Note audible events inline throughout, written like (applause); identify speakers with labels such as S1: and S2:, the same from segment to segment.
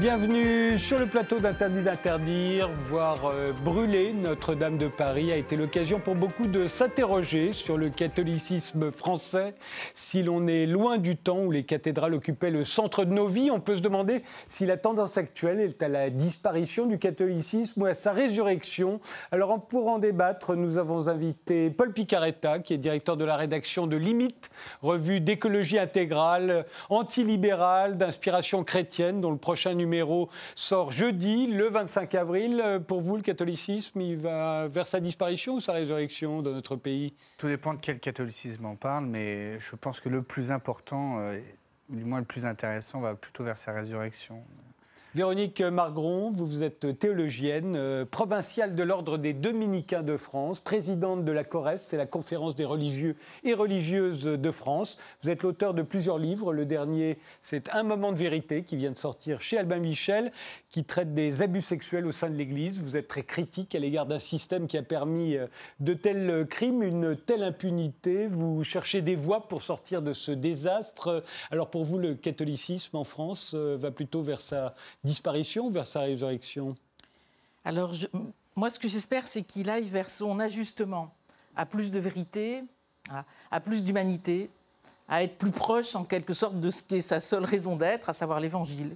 S1: Bienvenue sur le plateau d'Interdit d'interdire. Voir euh, brûler Notre-Dame de Paris a été l'occasion pour beaucoup de s'interroger sur le catholicisme français. Si l'on est loin du temps où les cathédrales occupaient le centre de nos vies, on peut se demander si la tendance actuelle est à la disparition du catholicisme ou à sa résurrection. Alors pour en débattre, nous avons invité Paul Picaretta, qui est directeur de la rédaction de Limite, revue d'écologie intégrale, antilibérale, d'inspiration chrétienne, dont le prochain numéro numéro sort jeudi, le 25 avril. Pour vous, le catholicisme, il va vers sa disparition ou sa résurrection dans notre pays?
S2: Tout dépend de quel catholicisme on parle, mais je pense que le plus important, euh, du moins le plus intéressant, va plutôt vers sa résurrection.
S1: Véronique Margron, vous êtes théologienne, euh, provinciale de l'Ordre des Dominicains de France, présidente de la CORES, c'est la conférence des religieux et religieuses de France. Vous êtes l'auteur de plusieurs livres. Le dernier, c'est Un moment de vérité, qui vient de sortir chez Albin Michel, qui traite des abus sexuels au sein de l'Église. Vous êtes très critique à l'égard d'un système qui a permis euh, de tels crimes, une telle impunité. Vous cherchez des voies pour sortir de ce désastre. Alors pour vous, le catholicisme en France euh, va plutôt vers sa disparition vers sa résurrection
S3: Alors, moi, ce que j'espère, c'est qu'il aille vers son ajustement à plus de vérité, à, plus d'humanité, à être plus proche, en quelque sorte, de ce qui est sa seule raison d'être, à savoir l'Évangile.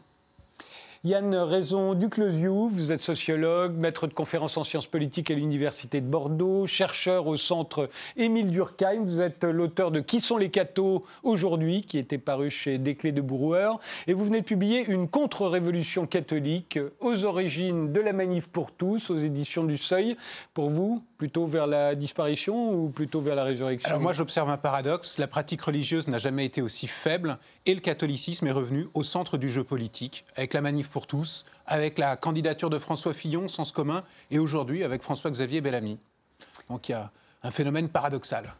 S1: Yann Raison Duclosiou, vous êtes sociologue, maître de conférences en sciences politiques à l'Université de Bordeaux, chercheur au centre Émile Durkheim. Vous êtes l'auteur de Qui sont les cathos aujourd'hui, qui était paru chez Desclés de Brouwer. Et vous venez de publier une contre-révolution catholique aux origines de la manif pour tous, aux éditions du Seuil. Pour vous, plutôt vers la disparition ou plutôt vers la résurrection
S4: Alors moi, j'observe un paradoxe. La pratique religieuse n'a jamais été aussi faible et le catholicisme est revenu au centre du jeu politique, avec la manif pour tous, avec la candidature de François Fillon, Sens commun, et aujourd'hui avec François-Xavier Bellamy. Donc il y a un phénomène paradoxal.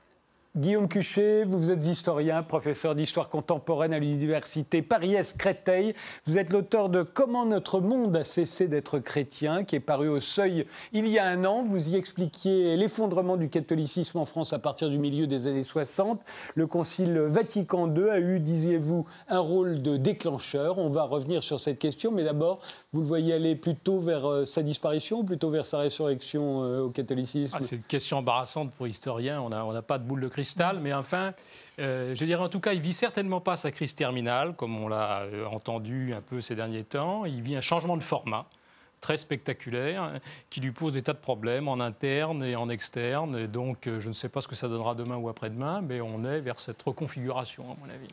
S1: Guillaume Cuchet, vous êtes historien, professeur d'histoire contemporaine à l'université Paris-Est-Créteil. Vous êtes l'auteur de Comment notre monde a cessé d'être chrétien, qui est paru au seuil il y a un an. Vous y expliquiez l'effondrement du catholicisme en France à partir du milieu des années 60. Le Concile Vatican II a eu, disiez-vous, un rôle de déclencheur. On va revenir sur cette question, mais d'abord, vous le voyez aller plutôt vers euh, sa disparition plutôt vers sa résurrection euh, au catholicisme?
S5: Ah, C'est une question embarrassante pour historien. On n'a pas de boule de cristal mais enfin, euh, je dirais en tout cas, il vit certainement pas sa crise terminale, comme on l'a euh, entendu un peu ces derniers temps. Il vit un changement de format très spectaculaire qui lui pose des tas de problèmes en interne et en externe. Et donc, euh, je ne sais pas ce que ça donnera demain ou après-demain, mais on est vers cette reconfiguration, à mon avis.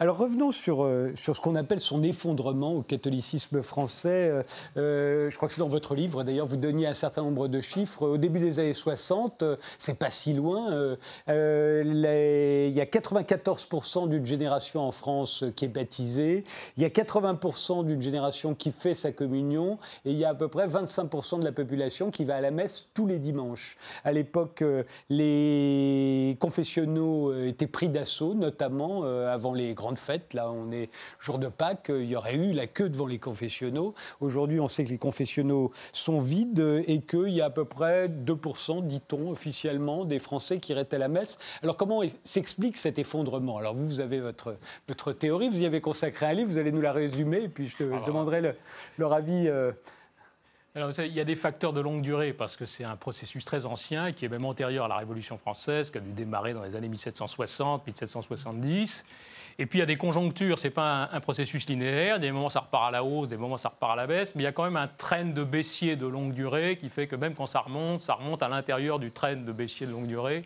S1: Alors revenons sur, euh, sur ce qu'on appelle son effondrement au catholicisme français. Euh, euh, je crois que c'est dans votre livre, d'ailleurs, vous donniez un certain nombre de chiffres. Au début des années 60, c'est pas si loin, il y a 94% d'une génération en France qui est baptisée, il y a 80% d'une génération qui fait sa communion, et il y a à peu près 25% de la population qui va à la messe tous les dimanches. À l'époque, les confessionnaux étaient pris d'assaut, notamment avant les grande fête. Là, on est jour de Pâques, il y aurait eu la queue devant les confessionnaux. Aujourd'hui, on sait que les confessionnaux sont vides et qu'il y a à peu près 2%, dit-on officiellement, des Français qui iraient à la messe. Alors, comment s'explique cet effondrement? Alors, vous, vous avez votre, votre théorie, vous y avez consacré un livre, vous allez nous la résumer, et puis je, demanderai leur avis. Euh,
S5: alors, il y a des facteurs de longue durée parce que c'est un processus très ancien qui est même antérieur à la Révolution française, qui a dû démarrer dans les années 1760, 1770 et puis il y a des conjonctures, ce n'est pas un, processus linéaire. Des moments ça repart à la hausse, des moments ça repart à la baisse, mais il y a quand même un train de baissier de longue durée qui fait que même quand ça remonte, ça remonte à l'intérieur du train de baissier de longue durée.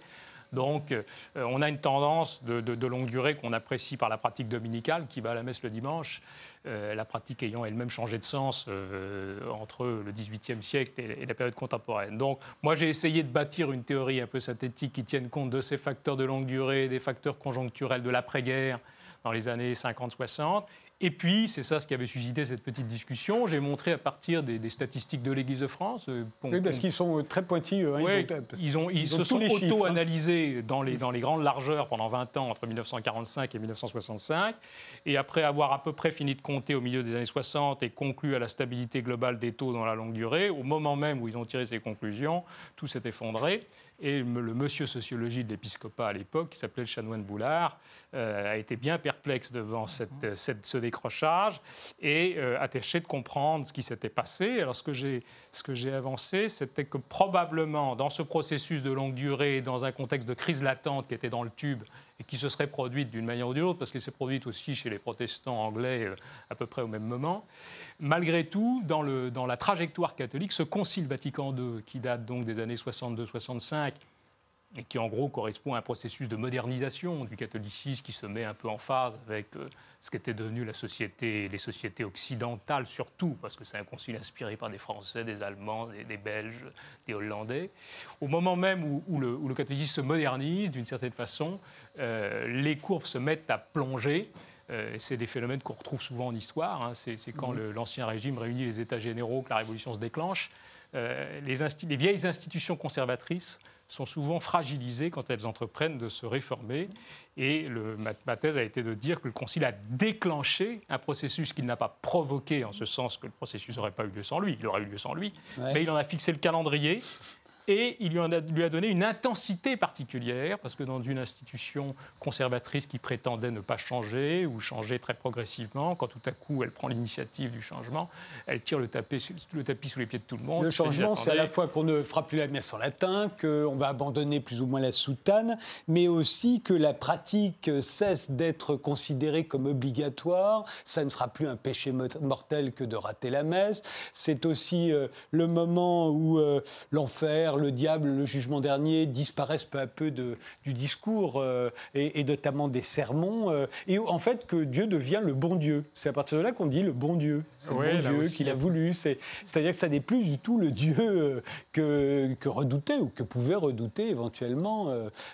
S5: Donc, euh, on a une tendance de, longue durée qu'on apprécie par la pratique dominicale, qui va à la messe le dimanche, euh, la pratique ayant elle-même changé de sens euh, entre le XVIIIe siècle et, la période contemporaine. Donc, moi, j'ai essayé de bâtir une théorie un peu synthétique qui tienne compte de ces facteurs de longue durée, des facteurs conjoncturels de l'après-guerre, dans les années 50-60. Et puis, c'est ça ce qui avait suscité cette petite discussion. J'ai montré à partir des, statistiques de l'Église de France.
S1: Euh, oui, parce qu'ils sont euh, très pointilleux.
S5: Hein, ils, ont, ils, se sont hein. auto-analysés dans, les, dans les grandes largeurs pendant 20 ans, entre 1945 et 1965. Et après avoir à peu près fini de compter au milieu des années 60 et conclu à la stabilité globale des taux dans la longue durée, au moment même où ils ont tiré ces conclusions, tout s'est effondré. Et le monsieur sociologie de l'épiscopat à l'époque, qui s'appelait le chanoine Boulard, a été bien perplexe devant cette, ce décrochage et a tâché de comprendre ce qui s'était passé. Alors ce que j'ai avancé, c'était que probablement dans ce processus de longue durée, dans un contexte de crise latente qui était dans le tube, qui se serait produite d'une manière ou d'une autre, parce qu'elle s'est produite aussi chez les protestants anglais euh, à peu près au même moment. Malgré tout, dans, le, dans la trajectoire catholique, ce concile Vatican II, qui date donc des années 62-65, et qui en gros correspond à un processus de modernisation du catholicisme qui se met un peu en phase avec euh, ce qu'était devenu la société, les sociétés occidentales surtout, parce que c'est un concile inspiré par des Français, des Allemands, des, Belges, des Hollandais. Au moment même où, le, catholicisme se modernise d'une certaine façon, euh, les courbes se mettent à plonger. Euh, c'est des phénomènes qu'on retrouve souvent en histoire. Hein. C'est quand mmh. l'Ancien Régime réunit les États généraux que la Révolution se déclenche. les, les, vieilles institutions conservatrices sont souvent fragilisées quand elles entreprennent de se réformer. Et le, ma, thèse a été de dire que le Concile a déclenché un processus qu'il n'a pas provoqué, en ce sens que le processus n'aurait pas eu lieu sans lui, il aurait eu lieu sans lui, mais il en a fixé le calendrier et il lui, a, lui, a, donné une intensité particulière, parce que dans une institution conservatrice qui prétendait ne pas changer ou changer très progressivement, quand tout à coup elle prend l'initiative du changement, elle tire le tapis, le tapis sous les pieds de tout le monde.
S1: Le changement, c'est à la fois qu'on ne fera plus la messe en latin, qu'on va abandonner plus ou moins la soutane, mais aussi que la pratique cesse d'être considérée comme obligatoire. Ça ne sera plus un péché mortel que de rater la messe. C'est aussi euh, le moment où euh, l'enfer le diable, le jugement dernier disparaissent peu à peu de, du discours euh, et, notamment des sermons. Euh, et en fait, que Dieu devient le bon Dieu. C'est à partir de là qu'on dit le bon Dieu. C'est le bon Dieu qu'il a voulu. C'est-à-dire que ça n'est plus du tout le Dieu euh, que, que redoutait ou que pouvaient redouter éventuellement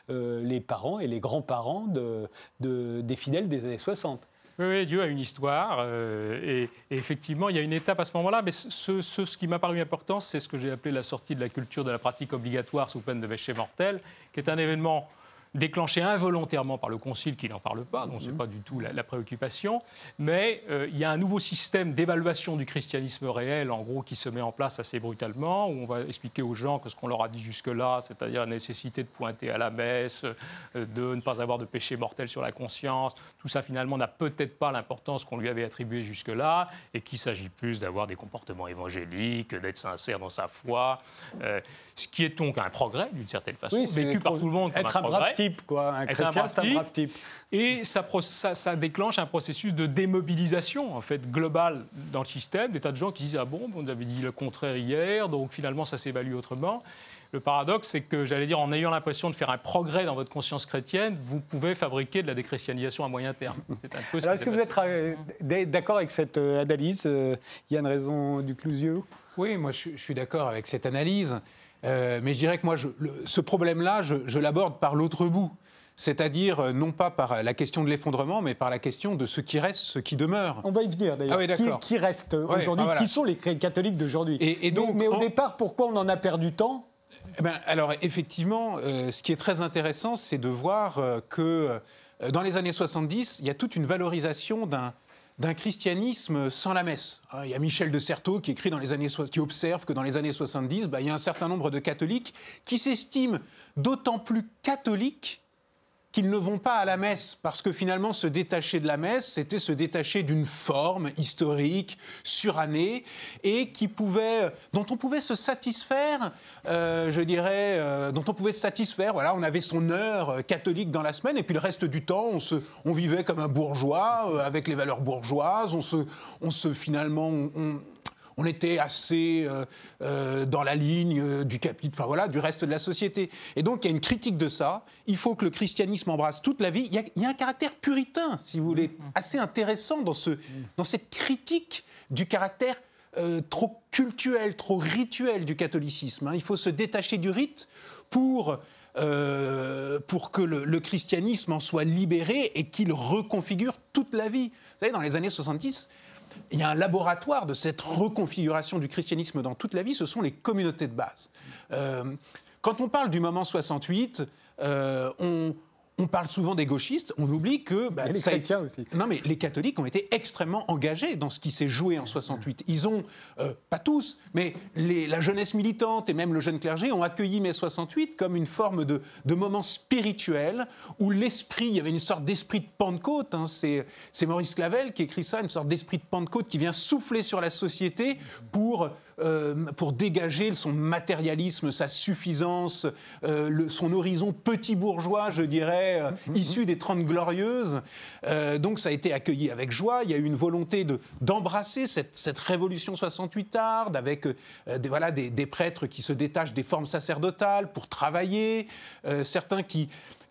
S1: les parents et les grands-parents de, de, des fidèles des années 60.
S5: Oui, Dieu a une histoire. Euh, et, effectivement, il y a une étape à ce moment-là. Mais ce, ce, qui m'a paru important, c'est ce que j'ai appelé la sortie de la culture de la pratique obligatoire sous peine de péché mortel, qui est un événement déclenché involontairement par le Concile qui n'en parle pas, donc ce n'est pas du tout la, préoccupation. Mais euh, il y a un nouveau système d'évaluation du christianisme réel, en gros, qui se met en place assez brutalement, où on va expliquer aux gens que ce qu'on leur a dit jusque-là, c'est-à-dire la nécessité de pointer à la messe, euh, de ne pas avoir de péché mortel sur la conscience, tout ça finalement n'a peut-être pas l'importance qu'on lui avait attribuée jusque-là, et qu'il s'agit plus d'avoir des comportements évangéliques, d'être sincère dans sa foi, euh, ce qui est donc un progrès d'une certaine façon, vécu par tout le monde comme
S1: être un,
S5: progrès
S1: type, quoi. Un chrétien, c'est un brave type.
S5: Et ça, ça, déclenche un processus de démobilisation, en fait, global dans le système. Des tas de gens qui disent Ah bon, on avait dit le contraire hier, donc finalement, ça s'évalue autrement. Le paradoxe, c'est que, j'allais dire, en ayant l'impression de faire un progrès dans votre conscience chrétienne, vous pouvez fabriquer de la déchristianisation à moyen terme.
S1: C'est un peu est-ce que vous êtes d'accord avec cette euh, analyse, euh, Yann Raison du Clousio?
S4: Oui, moi je, suis d'accord avec cette analyse. Mais je dirais que moi, ce problème-là, je l'aborde par l'autre bout. C'est-à-dire euh, non pas par la question de l'effondrement, mais par la question de ce qui reste, ce qui demeure.
S1: On va y venir d'ailleurs. Ah qui, reste aujourd'hui? Qui sont les catholiques d'aujourd'hui? Et, donc, mais, au départ, pourquoi on en a perdu tant?
S4: Eh ben, alors effectivement, euh, ce qui est très intéressant, c'est de voir euh, que dans les années 70, il y a toute une valorisation d'un d'un christianisme sans la messe. Hein, il y a Michel de Certeau qui écrit dans les années qui observe que dans les années 70, bah, il y a un certain nombre de catholiques qui s'estiment d'autant plus catholiques qu'ils ne vont pas à la messe, parce que finalement, se détacher de la messe, c'était se détacher d'une forme historique, surannée, et qui pouvait, dont on pouvait se satisfaire, euh, je dirais, euh, dont on pouvait se satisfaire. Voilà, on avait son heure euh, catholique dans la semaine, et puis le reste du temps, on, se, on vivait comme un bourgeois, avec les valeurs bourgeoises, on se, on se finalement, on était assez euh, euh, dans la ligne euh, du capital, enfin voilà, du reste de la société. Et donc il y a une critique de ça. Il faut que le christianisme embrasse toute la vie. Il y a, un caractère puritain, si vous voulez, assez intéressant dans, ce, dans cette critique du caractère trop cultuel, trop rituel du catholicisme. Hein. Il faut se détacher du rite pour pour que le, le, christianisme en soit libéré et qu'il reconfigure toute la vie. Vous savez, dans les années 70, il y a un laboratoire de cette reconfiguration du christianisme dans toute la vie, ce sont les communautés de base. Euh, quand on parle du moment 68, euh, on, parle souvent des gauchistes, on oublie que...
S1: Bah, les chrétiens aussi.
S4: Non, mais les catholiques ont été extrêmement engagés dans ce qui s'est joué en 68. Ils ont, euh, pas tous, mais la jeunesse militante et même le jeune clergé ont accueilli mai 68 comme une forme de, moment spirituel où l'esprit, il y avait une sorte d'esprit de Pentecôte, hein, c'est Maurice Clavel qui écrit ça, une sorte d'esprit de Pentecôte qui vient souffler sur la société pour pour dégager son matérialisme, sa suffisance, euh, son horizon petit bourgeois, je dirais, euh, issu des Trente Glorieuses. donc ça a été accueilli avec joie. Il y a eu une volonté d'embrasser cette, révolution 68 tarde, avec des, voilà, des, prêtres qui se détachent des formes sacerdotales pour travailler, certains qui,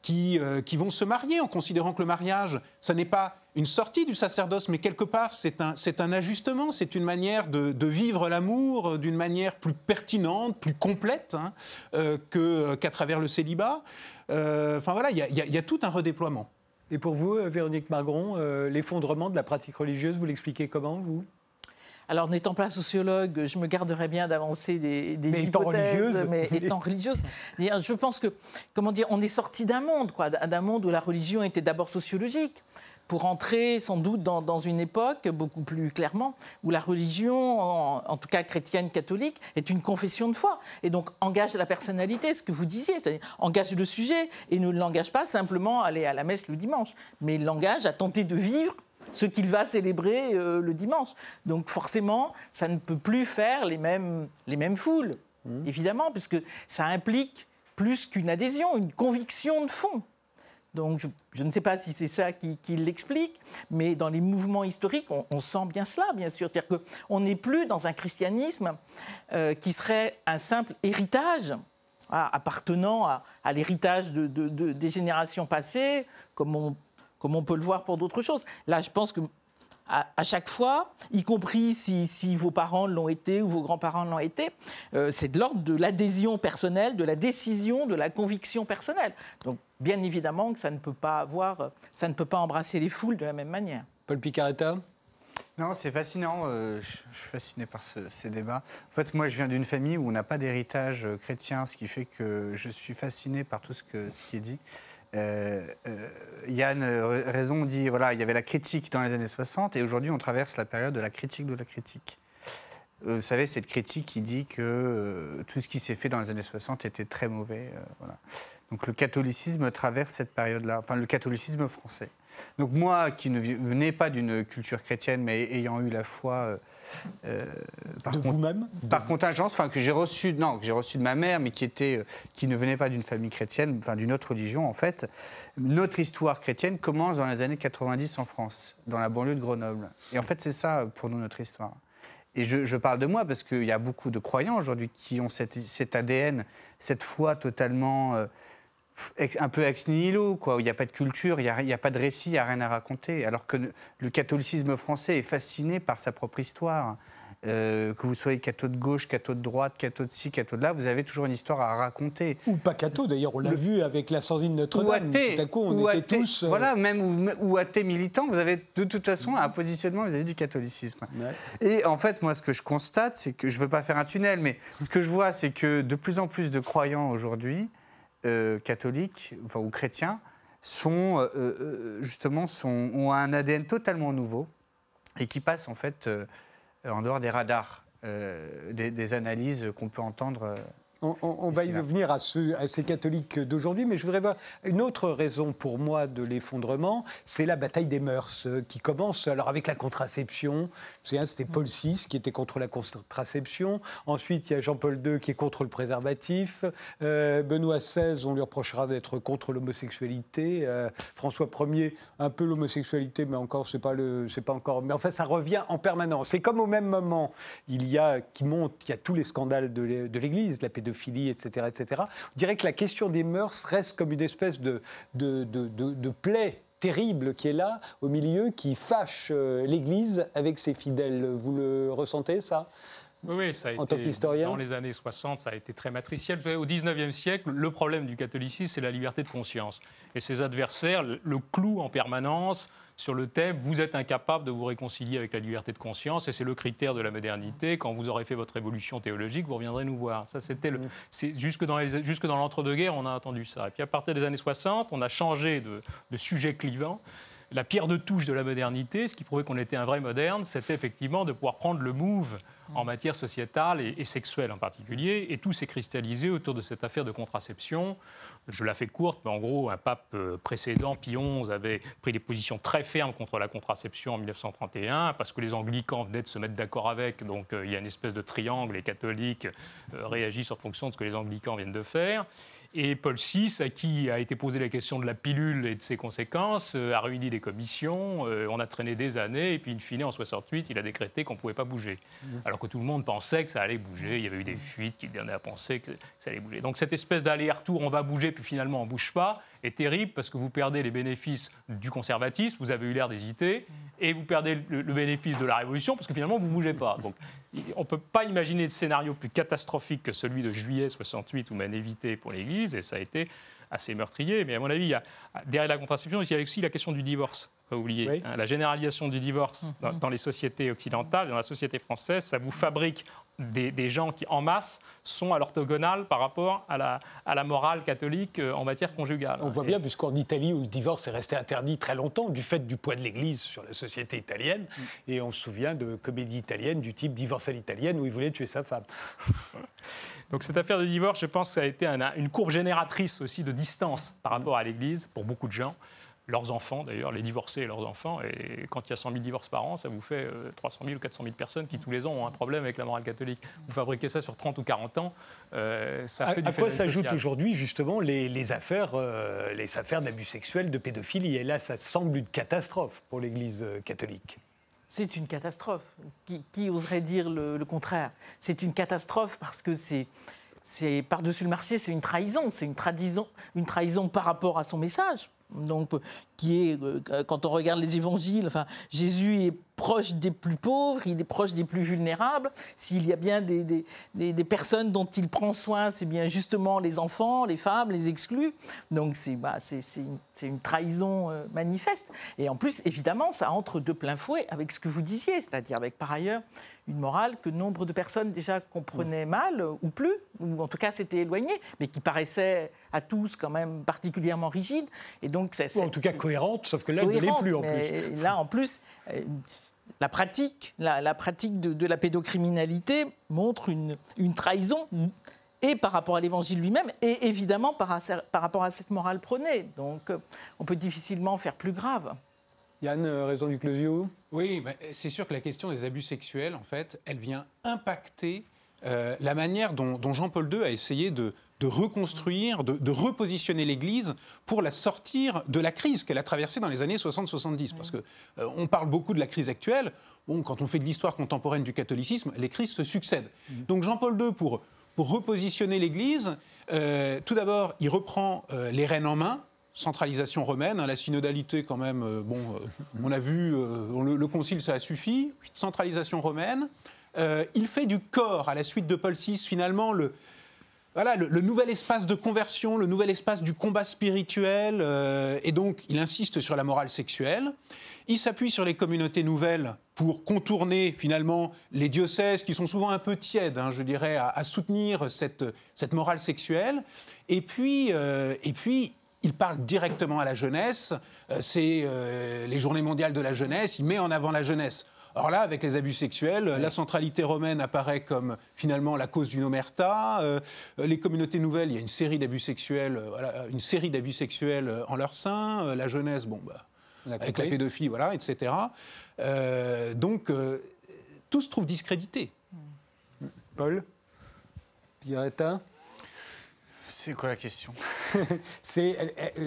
S4: qui, qui vont se marier en considérant que le mariage, ça n'est pas une sortie du sacerdoce, mais quelque part, c'est un, ajustement, c'est une manière de, vivre l'amour euh, d'une manière plus pertinente, plus complète hein, euh, euh, qu'à travers le célibat. enfin voilà, il y, a tout un redéploiement.
S1: Et pour vous, Véronique Margron, l'effondrement de la pratique religieuse, vous l'expliquez comment, vous?
S3: Alors, n'étant pas sociologue, je me garderais bien d'avancer des, des
S1: mais
S3: hypothèses,
S1: religieuse.
S3: mais étant religieuse, je pense que, comment dire, on est sorti d'un monde, quoi, d'un monde où la religion était d'abord sociologique pour entrer sans doute dans, une époque, beaucoup plus clairement, où la religion, en, tout cas chrétienne, catholique, est une confession de foi. Et donc engage la personnalité, ce que vous disiez, c'est-à-dire engage le sujet et ne l'engage pas simplement à aller à la messe le dimanche, mais l'engage à tenter de vivre ce qu'il va célébrer euh, le dimanche. Donc forcément, ça ne peut plus faire les mêmes, les mêmes foules, mmh. évidemment, puisque ça implique plus qu'une adhésion, une conviction de fond. Donc je, ne sais pas si c'est ça qui, l'explique, mais dans les mouvements historiques, on, sent bien cela, bien sûr. C'est-à-dire qu'on n'est plus dans un christianisme euh, qui serait un simple héritage appartenant à, l'héritage de, des générations passées, comme on, comme on peut le voir pour d'autres choses. Là, je pense que à, chaque fois, y compris si, vos parents l'ont été ou vos grands-parents l'ont été, euh, c'est de l'ordre de l'adhésion personnelle, de la décision, de la conviction personnelle. Donc, bien évidemment que ça ne peut pas avoir, ça ne peut pas embrasser les foules de la même manière.
S1: Paul Picaretta?
S2: Non, c'est fascinant. Euh, je, suis fasciné par ces débats. En fait, moi, je viens d'une famille où on n'a pas d'héritage euh, chrétien, ce qui fait que je suis fasciné par tout ce, que, ce qui est dit. Euh, euh, Yann euh, Raison dit voilà, il y avait la critique dans les années 60 et aujourd'hui on traverse la période de la critique de la critique. vous savez, cette critique qui dit que tout ce qui s'est fait dans les années 60 était très mauvais. Donc le catholicisme traverse cette période-là, enfin le catholicisme français. Donc moi, qui ne venais pas d'une culture chrétienne, mais ayant eu la foi
S1: euh, par de vous-même
S2: Par contingence, enfin que j'ai reçu, non, que j'ai reçu de ma mère, mais qui était, euh, qui ne venait pas d'une famille chrétienne, enfin d'une autre religion en fait. Notre histoire chrétienne commence dans les années 90 en France, dans la banlieue de Grenoble. Et en fait, c'est ça pour nous notre histoire. Et je, parle de moi parce qu'il y a beaucoup de croyants aujourd'hui qui ont cet ADN, cette foi totalement euh, un peu ex nihilo, quoi, où il n'y a pas de culture, il n'y a, pas de récit, il n'y a rien à raconter. Alors que le catholicisme français est fasciné par sa propre histoire. Euh, que vous soyez catho de gauche, catho de droite, catho de ci, catho de là, vous avez toujours une histoire à raconter.
S1: Ou pas catho, d'ailleurs, on l'a vu avec l'incendie de Notre-Dame. Tout à coup, on était tous...
S2: Euh, voilà, même ou, ou, athée militant, vous avez de toute façon un positionnement vis-à-vis du catholicisme. Et en fait, moi, ce que je constate, c'est que je ne veux pas faire un tunnel, mais ce que je vois, c'est que de plus en plus de croyants aujourd'hui euh, catholiques ou chrétiens sont euh, euh, justement ont un ADN totalement nouveau et qui passent en fait en dehors des radars, des, analyses qu'on peut entendre
S1: on, va y revenir à, ces catholiques d'aujourd'hui, mais je voudrais voir une autre raison pour moi de l'effondrement, c'est la bataille des mœurs euh, qui commence alors avec la contraception. C'était Paul VI qui était contre la contraception. Ensuite, il y a Jean-Paul II qui est contre le préservatif. Euh, Benoît XVI, on lui reprochera d'être contre l'homosexualité. Euh, François Ier, un peu l'homosexualité, mais encore, c'est pas le, c'est pas encore. Mais en fait, ça revient en permanence. C'est comme au même moment, il y a qui monte, il y a tous les scandales de l'Église, la pédophilie pédophilie, etc., etc. On dirait que la question des mœurs reste comme une espèce de, de, de, plaie terrible qui est là, au milieu, qui fâche euh, l'Église avec ses fidèles. Vous le ressentez, ça?
S5: Oui, ça a en été, dans les années 60, ça a été très matriciel. Au 19e siècle, le problème du catholicisme, c'est la liberté de conscience. Et ses adversaires le clouent en permanence sur le thème vous êtes incapable de vous réconcilier avec la liberté de conscience et c'est le critère de la modernité. Quand vous aurez fait votre évolution théologique, vous reviendrez nous voir. Ça, c'était le, c'est jusque dans les- jusque dans l'entre-deux-guerres, on a entendu ça. Et puis à partir des années 60, on a changé de, de sujet clivant. La pierre de touche de la modernité, ce qui prouvait qu'on était un vrai moderne, c'était effectivement de pouvoir prendre le move en matière sociétale et, sexuelle en particulier, et tout s'est cristallisé autour de cette affaire de contraception. Je la fais courte, mais en gros, un pape euh, précédent, Pie XI, avait pris des positions très fermes contre la contraception en 1931, parce que les anglicans venaient de se mettre d'accord avec, donc euh, il y a une espèce de triangle, les catholiques euh, réagissent en fonction de ce que les anglicans viennent de faire. Et Paul VI, à qui a été posée la question de la pilule et de ses conséquences, euh, a réuni des commissions, euh, on a traîné des années, et puis in fine, en 68, il a décrété qu'on ne pouvait pas bouger. Alors que tout le monde pensait que ça allait bouger, il y avait eu des fuites qui donnaient à penser que ça allait bouger. Donc cette espèce d'aller-retour, on va bouger, puis finalement on ne bouge pas, est terrible parce que vous perdez les bénéfices du conservatisme, vous avez eu l'air d'hésiter, et vous perdez le, le bénéfice de la révolution parce que finalement vous ne bougez pas. Donc on ne peut pas imaginer de scénario plus catastrophique que celui de juillet 68 où mène évité pour l'Église, et ça a été assez meurtrier. Mais à mon avis, il y a, derrière la contraception, il y a aussi la question du divorce. Pas oublier.
S1: Oui.
S5: hein, la généralisation du divorce dans, dans les sociétés occidentales, dans la société française, ça vous fabrique des, des gens qui, en masse, sont à l'orthogonale par rapport à la, à la morale catholique euh, en matière conjugale.
S1: On voit bien, puisqu'en Italie, où le divorce est resté interdit très longtemps, du fait du poids de l'Église sur la société italienne, et on se souvient de comédies italiennes du type Divorce à l'italienne, où il voulait tuer sa femme.
S5: Donc cette affaire de divorce, je pense que ça a été un- une courbe génératrice aussi de distance par rapport à l'Église pour beaucoup de gens. Leurs enfants, d'ailleurs, les divorcés et leurs enfants. Et quand il y a 100 000 divorces par an, ça vous fait euh, 300 000 ou 400 000 personnes qui, tous les ans, ont un problème avec la morale catholique. Vous fabriquez ça sur 30 ou 40 ans, euh, ça
S1: À,
S5: fait du
S1: à quoi s'ajoutent aujourd'hui justement les, les affaires, euh, les affaires d'abus sexuels, de pédophilie? Et là, ça semble une catastrophe pour l'Église euh, catholique.
S3: C'est une catastrophe. Qui, qui oserait dire le, le contraire? C'est une catastrophe parce que c'est, c'est par-dessus le marché, c'est une trahison. C'est une trahison, une trahison par rapport à son message. Donc, qui est, euh, quand on regarde les évangiles, enfin, Jésus est proche des plus pauvres, il est proche des plus vulnérables. S'il y a bien des, des- des- des personnes dont il prend soin, c'est bien justement les enfants, les femmes, les exclus. Donc, c'est bah, une, trahison euh, manifeste. Et en plus, évidemment, ça entre de plein fouet avec ce que vous disiez, c'est-à-dire avec par ailleurs une morale que nombre de personnes déjà comprenaient mal euh, ou plus, ou en tout cas s'étaient éloignées, mais qui paraissait à tous quand même particulièrement rigide. Et donc, c'est,
S1: Ou en
S3: c'est-
S1: tout cas
S3: c'est
S1: cohérente, sauf que là, elle ne l'est plus en
S3: mais
S1: plus.
S3: Là, en plus, euh, la pratique, la, la pratique de, de la pédocriminalité montre une, une trahison. Et par rapport à l'évangile lui-même, et évidemment par, à- par rapport à cette morale prônée. Donc, euh, on peut difficilement faire plus grave.
S1: Yann, euh, raison du Closio
S4: Oui, c'est sûr que la question des abus sexuels, en fait, elle vient impacter euh, la manière dont, dont Jean-Paul II a essayé de, de reconstruire, de, de repositionner l'Église pour la sortir de la crise qu'elle a traversée dans les années 60-70. Parce que euh, on parle beaucoup de la crise actuelle. Bon, quand on fait de l'histoire contemporaine du catholicisme, les crises se succèdent. Donc Jean-Paul II, pour, pour repositionner l'Église, euh, tout d'abord, il reprend euh, les rênes en main centralisation romaine, hein, la synodalité quand même, euh, bon, euh, on a vu, euh, le, le concile ça a suffi, centralisation romaine. Il fait du corps, à la suite de Paul VI, finalement, le, voilà, le, nouvel espace de conversion, le nouvel espace du combat spirituel, euh, et donc il insiste sur la morale sexuelle. Il s'appuie sur les communautés nouvelles pour contourner finalement les diocèses qui sont souvent un peu tièdes, hein, je dirais, à, soutenir cette, morale sexuelle. Et puis, euh, et puis il parle directement à la jeunesse. Euh, C'est les Journées mondiales de la jeunesse. Il met en avant la jeunesse. Or là, avec les abus sexuels, la centralité romaine apparaît comme finalement la cause d'une omerta. Euh, les communautés nouvelles, il y a une série d'abus sexuels, euh, voilà, une série d'abus sexuels euh, en leur sein. Euh, la jeunesse, bon, bah, avec la pédophilie, voilà, etc. Euh, donc, euh, tout se trouve discrédité.
S1: Paul Pierretta
S2: C'est quoi la question? (laughs)
S1: C'est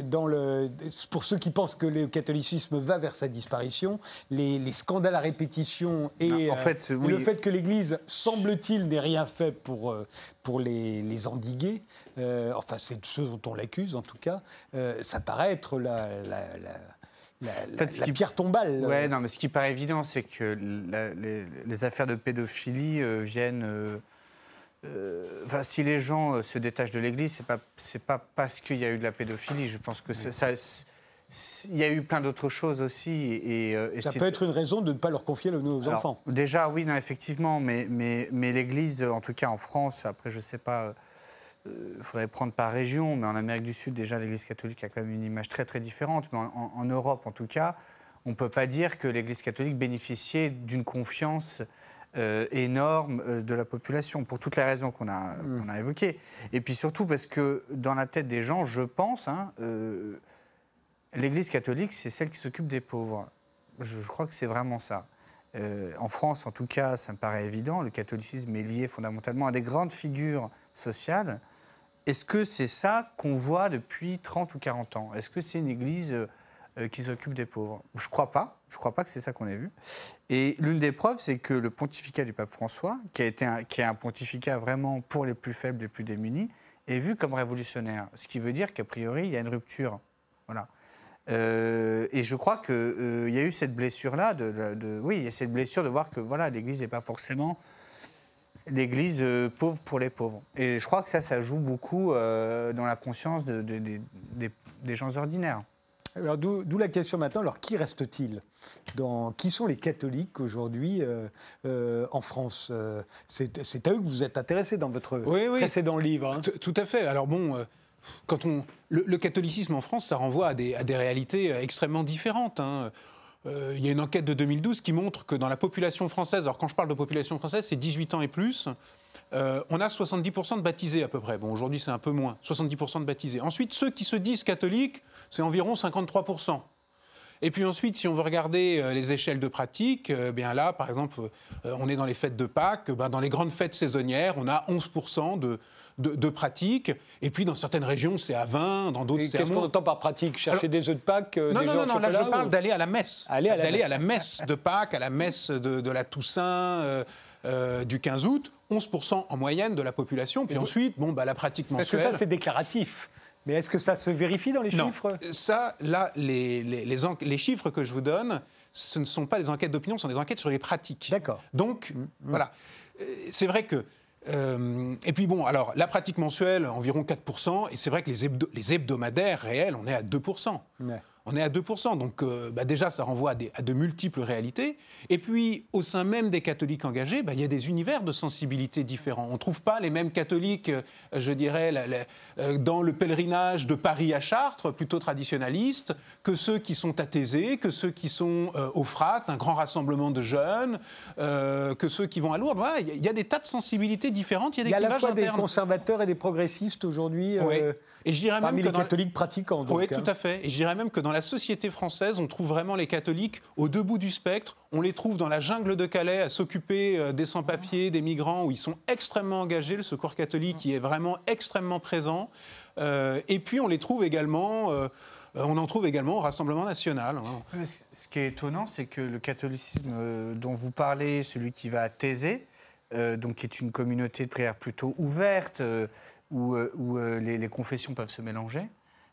S1: dans le pour ceux qui pensent que le catholicisme va vers sa disparition, les, les scandales à répétition et
S2: en
S1: euh,
S2: fait,
S1: et
S2: oui.
S1: le fait que l'Église semble-t-il n'ait rien fait pour euh, pour les, les endiguer, euh, enfin c'est ce dont on l'accuse en tout cas, euh, ça paraît être la la, la, la-
S2: fait, ce
S1: la
S2: qui-
S1: pierre tombale.
S2: Ouais, non, mais ce qui paraît évident, c'est que la- les, les affaires de pédophilie euh, viennent. euh, euh, enfin, si les gens euh, se détachent de l'Église, c'est pas c'est pas parce qu'il y a eu de la pédophilie. Je pense que ça. il y a eu plein d'autres choses aussi. Et, euh, et
S1: Ça peut être une raison de ne pas leur confier nos
S2: Alors,
S1: enfants.
S2: Déjà, oui, non, effectivement, mais, mais, mais l'Église, en tout cas en France, après, je ne sais pas, il faudrait prendre par région, mais en Amérique du Sud, déjà, l'Église catholique a quand même une image très, très différente. Mais en, en- en Europe, en tout cas, on ne peut pas dire que l'Église catholique bénéficiait d'une confiance euh, énorme euh, de la population, pour toutes les raisons qu'on a, qu'on a évoquées. Et puis surtout parce que dans la tête des gens, je pense, hein, euh, l'Église catholique, c'est celle qui s'occupe des pauvres. Je, je crois que c'est vraiment ça. Euh, en France, en tout cas, ça me paraît évident, le catholicisme est lié fondamentalement à des grandes figures sociales. Est-ce que c'est ça qu'on voit depuis 30 ou 40 ans? Est-ce que c'est une église qui s'occupe des pauvres Je ne crois pas. Je crois pas que c'est ça qu'on ait vu. Et l'une des preuves, c'est que le pontificat du pape François, qui, a été qui est un pontificat vraiment pour les plus faibles, les plus démunis, est vu comme révolutionnaire. Ce qui veut dire qu'a priori, il y a une rupture. Voilà. Euh, et je crois qu'il y a eu cette blessure-là, de, oui, il y a cette blessure de voir que voilà, l'Église n'est pas forcément l'Église euh, pauvre pour les pauvres. Et je crois que ça, ça joue beaucoup euh, dans la conscience de- de- des- des- des gens ordinaires.
S1: Alors d'où la question maintenant, alors qui reste-t-il dans, Qui sont les catholiques aujourd'hui euh, euh, en France Euh, C'est à eux que vous êtes intéressé dans votre
S4: Oui, oui.
S1: précédent livre. hein.
S4: Tout- à fait. Alors bon, quand on, le, le catholicisme en France, ça renvoie à des, à des réalités extrêmement différentes. hein. Euh, Il y a une enquête de 2012 qui montre que dans la population française, alors quand je parle de population française, c'est 18 ans et plus, euh, on a 70% de baptisés à peu près. Bon, aujourd'hui c'est un peu moins, 70% de baptisés. Ensuite, ceux qui se disent catholiques, c'est environ 53%. Et puis ensuite, si on veut regarder euh, les échelles de pratique, euh, bien là, par exemple, on est dans les fêtes de Pâques, ben, dans les grandes fêtes saisonnières, on a 11% de, de, de pratique. Et puis dans certaines régions, c'est à 20, dans d'autres, c'est à
S1: Qu'est-ce qu'on entend par pratique? Chercher
S4: Alors-
S1: des œufs de Pâques euh,
S4: Non,
S1: des
S4: non, non, non, là je parle
S1: ou-
S4: d'aller à la messe.
S1: Aller à la
S4: D'aller
S1: messe.
S4: à la messe de Pâques, à la messe de, de la Toussaint euh, euh, du 15 août, 11% en moyenne de la population. Puis ensuite, bon, bah, la pratique
S1: Parce que
S4: mensuelle.
S1: ça, c'est déclaratif. Mais est-ce que ça se vérifie dans les
S4: Non,
S1: chiffres?
S4: Ça, là, les, les, les en- les chiffres que je vous donne, ce ne sont pas des enquêtes d'opinion, ce sont des enquêtes sur les pratiques.
S1: D'accord.
S4: Donc, voilà. Euh, C'est vrai que. Euh, et puis bon, alors, la pratique mensuelle, environ 4%, et c'est vrai que les, hebdo- les hebdomadaires réels, on est à 2%.
S1: Ouais.
S4: On est à 2%, donc euh, bah, déjà ça renvoie à, des- à de multiples réalités. Et puis au sein même des catholiques engagés, bah, il y a des univers de sensibilité différents. On ne trouve pas les mêmes catholiques, euh, je dirais, la- la- euh, dans le pèlerinage de Paris à Chartres, plutôt traditionnalistes, que ceux qui sont à Thésée, que ceux qui sont au Frat, un grand rassemblement de jeunes, que ceux qui vont à Lourdes. Voilà, il y a- il y, a des tas de sensibilités différentes, il y a des
S1: y a à la fois des conservateurs et des progressistes aujourd'hui
S4: Oui. Et je dirais
S1: parmi
S4: même que
S1: les
S4: dans-
S1: catholiques pratiquants. donc,
S4: oui,
S1: hein.
S4: tout à fait. Et je dirais même que dans la société française, on trouve vraiment les catholiques au deux bouts du spectre. On les trouve dans la jungle de Calais à s'occuper euh, des sans-papiers, des migrants, où ils sont extrêmement engagés. Le secours catholique qui est vraiment extrêmement présent. Euh, et puis on les trouve également. euh, on en trouve également au Rassemblement national. hein.
S2: Ce qui est étonnant, c'est que le catholicisme dont vous parlez, celui qui va à Thésée, donc qui est une communauté de prière plutôt ouverte, où, les confessions peuvent se mélanger,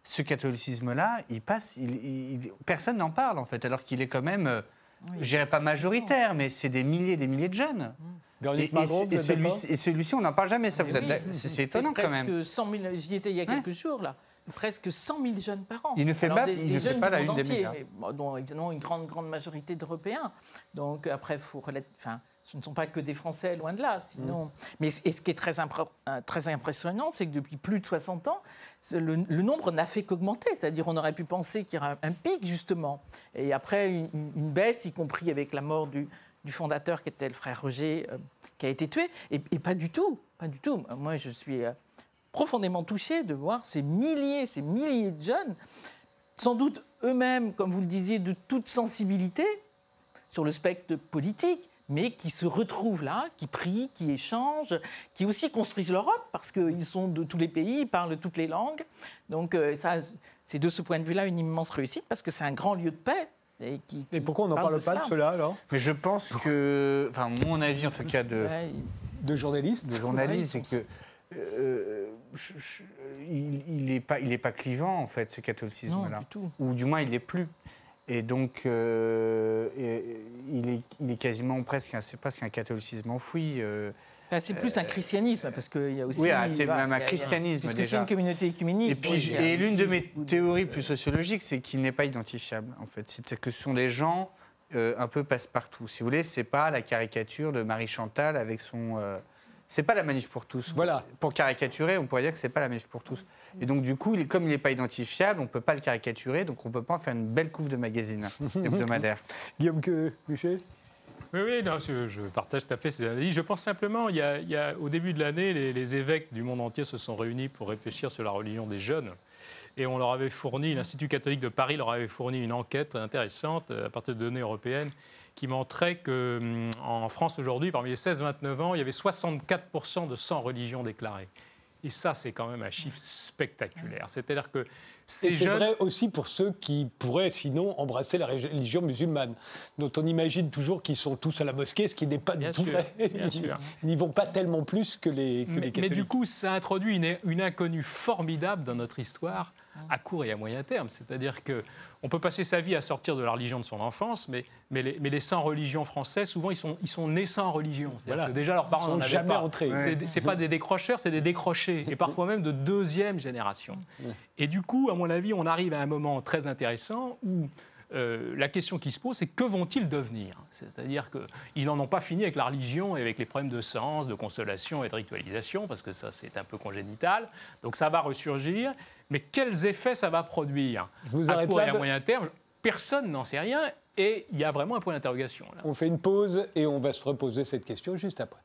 S2: ce catholicisme-là, il passe, il- il- il- personne n'en parle en fait, alors qu'il est quand même, euh, je dirais pas majoritaire, mais c'est des milliers et des milliers de jeunes. Et,
S1: Véronique
S2: et- et celui- celui-ci, on n'en parle jamais. Ça,
S3: oui,
S2: c'est étonnant quand même.
S3: presque 100 000, j'y étais il y a quelques jours là. Presque 100 000 jeunes par an.
S2: Il ne fait
S3: Alors,
S2: pas-
S3: des-
S2: il
S3: des
S2: ne fait pas la une des
S3: entier,
S2: médias.
S3: mais, bon, dont évidemment une grande, grande majorité d'Européens. Donc après, faut enfin, ce ne sont pas que des Français, loin de là. Sinon,
S2: Mm.
S3: mais et ce qui est très, euh, très impressionnant, c'est que depuis plus de 60 ans, le, le nombre n'a fait qu'augmenter. C'est-à-dire, on aurait pu penser qu'il y aurait un pic justement, et après une, une- une baisse, y compris avec la mort du, du fondateur qui était le frère Roger, euh, qui a été tué. Et, et pas du tout, pas du tout. Moi, je suis euh, profondément touchée de voir ces milliers, ces milliers de jeunes, sans doute eux-mêmes, comme vous le disiez, de toute sensibilité sur le spectre politique, mais qui se retrouvent là, qui prient, qui échangent, qui aussi construisent l'Europe, parce qu'ils sont de tous les pays, ils parlent toutes les langues. Donc euh, ça, c'est de ce point de vue-là une immense réussite, parce que c'est un grand lieu de paix. Et, qui,
S1: Et
S3: qui
S1: pourquoi on n'en parle pas
S3: cela.
S1: de cela alors?
S2: Mais je pense que, enfin, mon avis en tout cas de,
S3: Ouais,
S1: De
S2: journaliste,
S3: Ouais,
S2: c'est que euh, je- je- il n'est pas, il est pas clivant en fait ce catholicisme-là,
S3: du tout.
S2: ou du moins il l'est plus. Et donc euh, et- il, est, il est quasiment presque, un- c'est presque un catholicisme enfoui. euh,
S3: c'est plus un christianisme, parce qu'il y a aussi.
S2: Oui, ah, c'est même un christianisme,
S3: Puisque c'est
S2: déjà.
S3: une communauté écuménique.
S2: Et, puis, et l'une de mes théories plus sociologiques, c'est qu'il n'est pas identifiable, en fait. C'est que ce sont des gens euh, un peu passe-partout. Si vous voulez, c'est pas la caricature de Marie Chantal avec son. C'est pas la manif pour tous.
S1: Voilà.
S2: Pour caricaturer, on pourrait dire que c'est pas la manif pour tous. Et donc, du coup, il est- comme il n'est pas identifiable, on peut pas le caricaturer, donc on peut pas en faire une belle couve de magazine (laughs) hebdomadaire.
S1: Guillaume que Boucher
S5: Oui, oui, non, je, je partage tout à fait ces analyses. Je pense simplement, il y a, il y a- au début de l'année, les, les évêques du monde entier se sont réunis pour réfléchir sur la religion des jeunes. Et on leur avait fourni, l'Institut catholique de Paris leur avait fourni une enquête intéressante euh, à partir de données européennes qui montrait que hum, France aujourd'hui, parmi les 16-29 ans, il y avait 64% de 100 religions déclarées. Et ça, c'est quand même un chiffre spectaculaire. C'est-à-dire que ces
S1: Et c'est vrai aussi pour ceux qui pourraient sinon embrasser la religion musulmane, dont on imagine toujours qu'ils sont tous à la mosquée, ce qui n'est pas
S5: Bien
S1: du tout
S5: sûr,
S1: vrai. (laughs) Ils n'y vont pas tellement plus que les, que les
S5: Mais, mais
S1: catholiques.
S5: du coup, ça introduit une, une inconnue formidable dans notre histoire à court et à moyen terme. C'est-à-dire que on peut passer sa vie à sortir de la religion de son enfance, mais, mais, les, mais les sans religions français, souvent, ils sont, ils sont nés sans religion. C'est-à-dire
S1: Voilà.
S5: que déjà, leurs parents n'en
S1: jamais
S5: pas. C'est pas des décrocheurs, c'est des décrochés, et parfois même de deuxième génération. Et du coup, à mon avis, on arrive à un moment très intéressant où euh, la question qui se pose, c'est que vont-ils devenir? C'est-à-dire qu'ils n'en ont pas fini avec la religion et avec les problèmes de sens, de consolation et de ritualisation, parce que ça, c'est un peu congénital. Donc ça va ressurgir. Mais quels effets ça va produire
S1: Je vous
S5: à court et à moyen terme Personne n'en sait rien. Et il y a vraiment un point d'interrogation.
S1: On fait une pause et on va se reposer cette question juste après.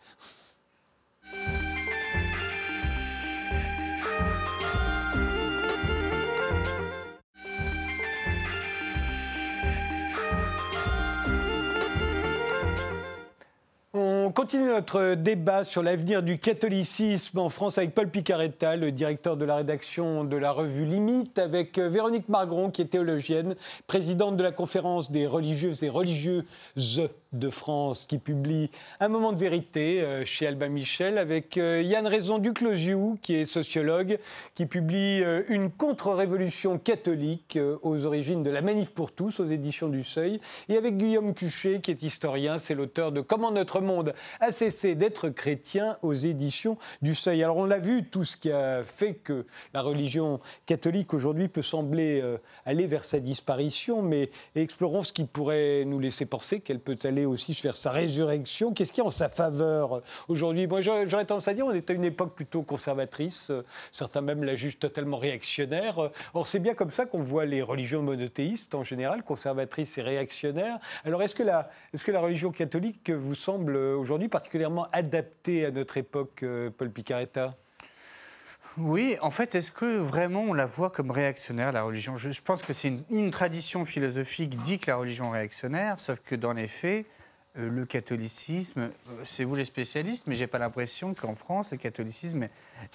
S1: On continue notre débat sur l'avenir du catholicisme en France avec Paul Picaretta, le directeur de la rédaction de la revue Limite, avec euh, Véronique Margron, qui est théologienne, présidente de la conférence des religieuses et religieuses de France, qui publie Un moment de vérité euh, chez Albin Michel, avec euh, Yann Raison Duclosiou, qui est sociologue, qui publie euh, Une contre-révolution catholique aux origines de la manif pour tous aux éditions du Seuil, et avec Guillaume Cuchet, qui est historien, c'est l'auteur de Comment notre monde a cessé d'être chrétien aux éditions du Seuil. Alors on l'a vu, tout ce qui a fait que la religion catholique aujourd'hui peut sembler aller vers sa disparition, mais explorons ce qui pourrait nous laisser penser qu'elle peut aller aussi vers sa résurrection. Qu'est-ce qui est en sa faveur euh, aujourd'hui? Moi j'aurais tendance à dire on est à une époque plutôt conservatrice, euh, certains même la jugent totalement réactionnaire. Euh, Or c'est bien comme ça qu'on voit les religions monothéistes en général, conservatrices et réactionnaires. Alors est-ce que la, est-ce que la religion catholique vous semble aujourd'hui particulièrement adaptée à notre époque, Paul Picaretta?
S2: Oui, en fait, est-ce que vraiment on la voit comme réactionnaire, la religion? Je, pense que c'est une, tradition philosophique dit que la religion est réactionnaire, sauf que dans les faits, euh, le catholicisme, euh, c'est vous les spécialistes, mais j'ai pas l'impression qu'en France, le catholicisme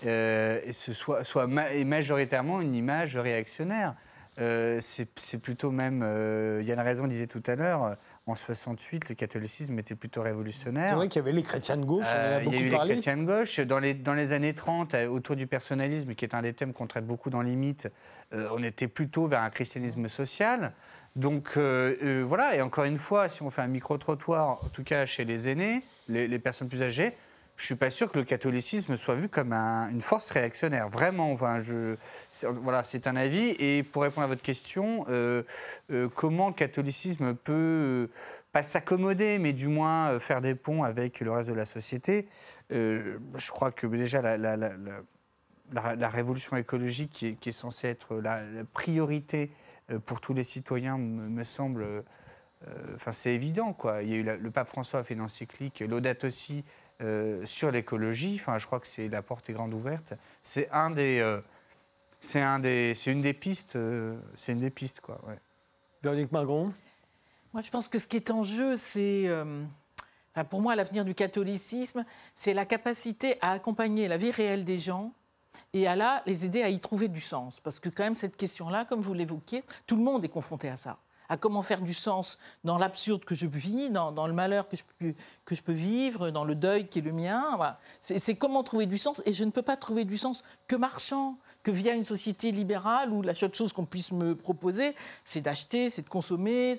S2: euh, soit, majoritairement une image réactionnaire. Euh, c'est plutôt même, euh, Yann Raison disait tout à l'heure, en 68, le catholicisme était plutôt révolutionnaire.
S1: C'est vrai qu'il y avait les chrétiens de gauche, on en a
S2: il y
S1: beaucoup
S2: a eu
S1: parlé.
S2: les chrétiens de gauche. Dans les, dans les années 30, euh, autour du personnalisme, qui est un des thèmes qu'on traite beaucoup dans Limite, euh, on était plutôt vers un christianisme social. Donc voilà, et encore une fois, si on fait un micro-trottoir, en tout cas chez les aînés, les, les personnes plus âgées, je suis pas sûr que le catholicisme soit vu comme un- une force réactionnaire. Vraiment, enfin, voilà, c'est un avis. Et pour répondre à votre question, euh, euh, comment le catholicisme peut euh, pas s'accommoder, mais du moins faire des ponts avec le reste de la société Je crois que déjà la, révolution écologique, qui est, censée être la, priorité pour tous les citoyens, me, semble. Enfin, c'est évident, quoi. Il y a eu le pape François a fait une encyclique, aussi, euh, sur l'écologie. Enfin, je crois que c'est la porte est grande ouverte. C'est un des, euh, c'est un des, c'est une des pistes, euh, c'est une des pistes, quoi. ouais.
S1: Véronique Margron
S3: Moi, je pense que ce qui est en jeu, c'est. euh, enfin, pour moi, l'avenir du catholicisme, c'est la capacité à accompagner la vie réelle des gens et à là les aider à y trouver du sens. Parce que, quand même, cette question-là, comme vous l'évoquiez, tout le monde est confronté à ça. À comment faire du sens dans l'absurde que je vis, dans, le malheur que je, peux, que je peux vivre, dans le deuil qui est le mien. C'est comment trouver du sens. Et je ne peux pas trouver du sens que marchant, que via une société libérale où la seule chose qu'on puisse me proposer, c'est d'acheter, c'est de consommer.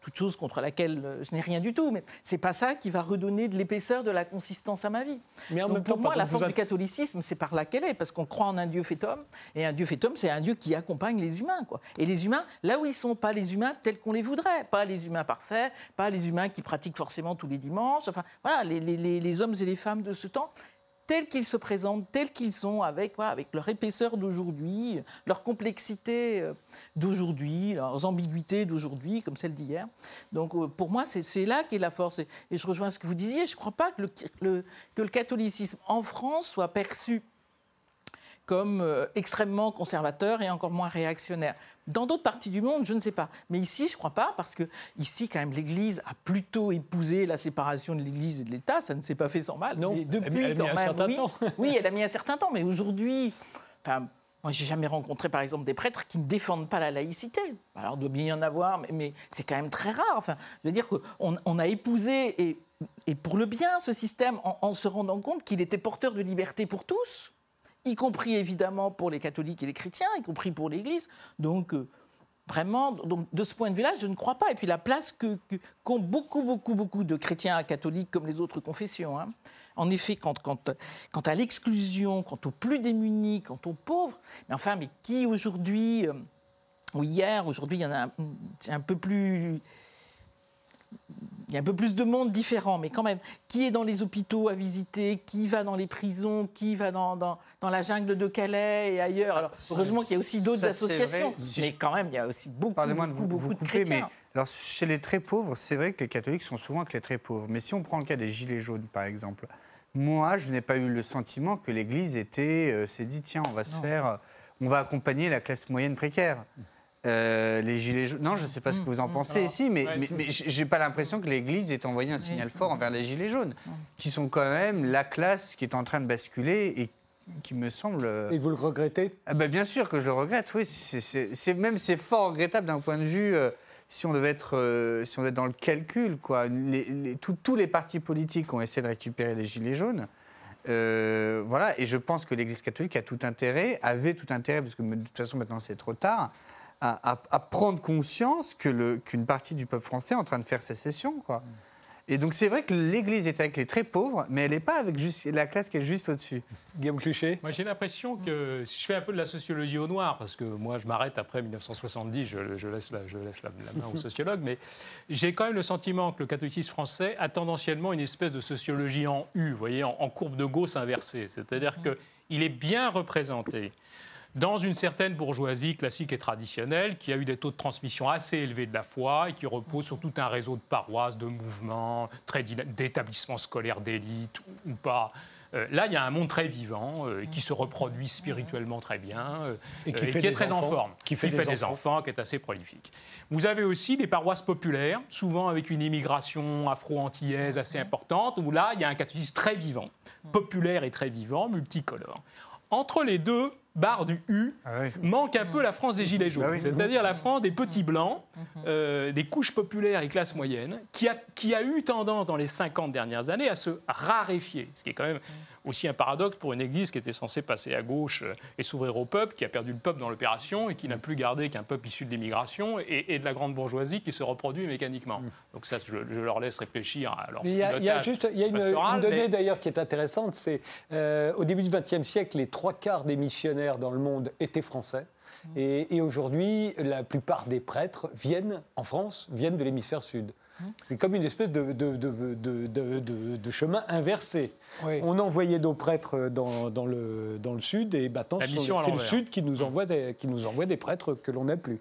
S3: Toute chose contre laquelle euh, je n'ai rien du tout, mais c'est pas ça qui va redonner de l'épaisseur, de la consistance à ma vie.
S1: Mais en
S3: Donc,
S1: même
S3: pour
S1: temps,
S3: moi, la force
S1: a-
S3: du catholicisme, c'est par là qu'elle est, parce qu'on croit en un Dieu fait homme, et un Dieu fait homme, c'est un Dieu qui accompagne les humains, quoi. Et les humains, là où ils sont, pas les humains tels qu'on les voudrait, pas les humains parfaits, pas les humains qui pratiquent forcément tous les dimanches, enfin, voilà, les, les- les- les hommes et les femmes de ce temps tels qu'ils se présentent, tels qu'ils sont, avec, avec leur épaisseur d'aujourd'hui, leur complexité euh, d'aujourd'hui, leurs ambiguïtés d'aujourd'hui, comme celle d'hier. Donc euh, pour moi, c'est là qu'est la force. Et, je rejoins ce que vous disiez, je ne crois pas que le- que le catholicisme en France soit perçu comme euh, extrêmement conservateur et encore moins réactionnaire. Dans d'autres parties du monde, je ne sais pas. Mais ici, je ne crois pas, parce que ici, quand même, l'Église a plutôt épousé la séparation de l'Église et de l'État. Ça ne s'est pas fait sans mal.
S1: Non,
S3: Mais
S1: elle a
S3: depuis,
S1: mis- elle a
S3: quand
S1: un
S3: même,
S1: certain
S3: oui.
S1: temps. (laughs)
S3: Oui, elle a mis un certain temps. Mais aujourd'hui, enfin, moi, j'ai jamais rencontré, par exemple, des prêtres qui ne défendent pas la laïcité. Alors, il doit bien y en avoir, mais, mais c'est quand même très rare. Enfin, je veux dire qu'on on a épousé, et, et pour le bien, ce système, en, en se rendant compte qu'il était porteur de liberté pour tous, y compris évidemment pour les catholiques et les chrétiens, y compris pour l'Église. Donc, euh, vraiment, donc, de ce point de vue-là, je ne crois pas. Et puis la place que- que- qu'ont beaucoup, beaucoup, beaucoup de chrétiens catholiques comme les autres confessions. hein. En effet, quant, quant- à l'exclusion, quant aux plus démunis, quant aux pauvres, mais enfin, mais qui aujourd'hui, euh, ou hier, aujourd'hui, il y en a un, un peu plus il y a un peu plus de monde différent, mais quand même, qui est dans les hôpitaux à visiter, qui va dans les prisons, qui va dans, dans, dans la jungle de Calais et ailleurs. Alors, heureusement qu'il y a aussi d'autres associations.
S2: Si
S3: mais
S2: je-
S3: quand même, il y a aussi beaucoup,
S2: Pardonnez-moi de vous,
S3: beaucoup
S2: vous
S3: de
S2: couper, mais
S3: chrétiens.
S2: alors, chez les très pauvres, c'est vrai que les catholiques sont souvent avec les très pauvres. Mais si on prend le cas des Gilets jaunes, par exemple, moi, je n'ai pas eu le sentiment que l'Église était, euh, s'est dit, tiens, on va se faire, euh, on va accompagner la classe moyenne précaire. Euh, les gilets jaunes. Non, je ne sais pas ce que vous en pensez ici, mais,
S5: ouais.
S2: mais, j'ai pas l'impression que l'Église ait envoyé un signal fort envers les gilets jaunes, qui sont quand même la classe qui est en train de basculer et qui me semble. euh,
S1: Et vous le regrettez?
S2: Ah bah, bien sûr que je le regrette, oui. C'est- même c'est fort regrettable d'un point de vue euh, si on devait être euh, si on devait être dans le calcul quoi. Les- les- tous- tous les partis politiques ont essayé de récupérer les gilets jaunes. Euh, voilà, et je pense que l'Église catholique a tout intérêt, avait tout intérêt, parce que de toute façon maintenant c'est trop tard, à, à- à prendre conscience qu'une partie du peuple français est en train de faire sécession, quoi. Et donc c'est vrai que l'Église est avec les très pauvres, mais elle n'est pas avec juste la classe qui est juste au-dessus.
S1: Guillaume Cluchet
S5: Moi, j'ai l'impression que si je fais un peu de la sociologie au noir, parce que moi, je m'arrête après 1970, je, je laisse, la, je laisse la, la main aux (laughs) sociologues, mais j'ai quand même le sentiment que le catholicisme français a tendanciellement une espèce de sociologie en U, vous voyez, en, en courbe de Gauss inversée. C'est-à-dire qu'il est bien représenté dans une certaine bourgeoisie classique et traditionnelle qui a eu des taux de transmission assez élevés de la foi et qui repose sur tout un réseau de paroisses, de mouvements, d'établissements scolaires d'élite ou, pas. Euh, là, il y a un monde très vivant euh, qui se reproduit spirituellement très bien euh,
S1: Et qui fait
S5: qui est très en forme,
S1: Qui fait des
S5: des
S1: enfants.
S5: enfants, qui est assez prolifique. Vous avez aussi des paroisses populaires, souvent avec une immigration afro-antillaise assez importante, où là, il y a un catholicisme très vivant, populaire et très vivant, multicolore. Entre les deux barres du U,
S2: Ah oui.
S5: manque un peu la France des Gilets jaunes,
S2: Bah oui.
S5: c'est-à-dire la France des petits blancs, euh, des couches populaires et classes moyennes, qui a, qui a eu tendance dans les 50 dernières années à se raréfier, ce qui est quand même aussi un paradoxe pour une église qui était censée passer à gauche euh, et s'ouvrir au peuple, qui a perdu le peuple dans l'opération et qui n'a plus gardé qu'un peuple issu de l'immigration et, et de la grande bourgeoisie qui se reproduit mécaniquement. Donc ça, je, je leur laisse réfléchir à leur
S1: Mais il y a, y juste il y a une,
S5: pastoral,
S1: une donnée
S5: mais-
S1: d'ailleurs qui est intéressante, c'est euh, au début du XXe siècle, les trois quarts des missionnaires dans le monde étaient français. Et, et aujourd'hui, la plupart des prêtres viennent en France, viennent de l'hémisphère sud. C'est comme une espèce de, de- de- de- de- de- de chemin inversé.
S4: Oui.
S1: On envoyait nos prêtres dans, dans le, dans le sud et maintenant c'est le sud qui nous, envoie des, qui nous envoie des prêtres que l'on n'a plus.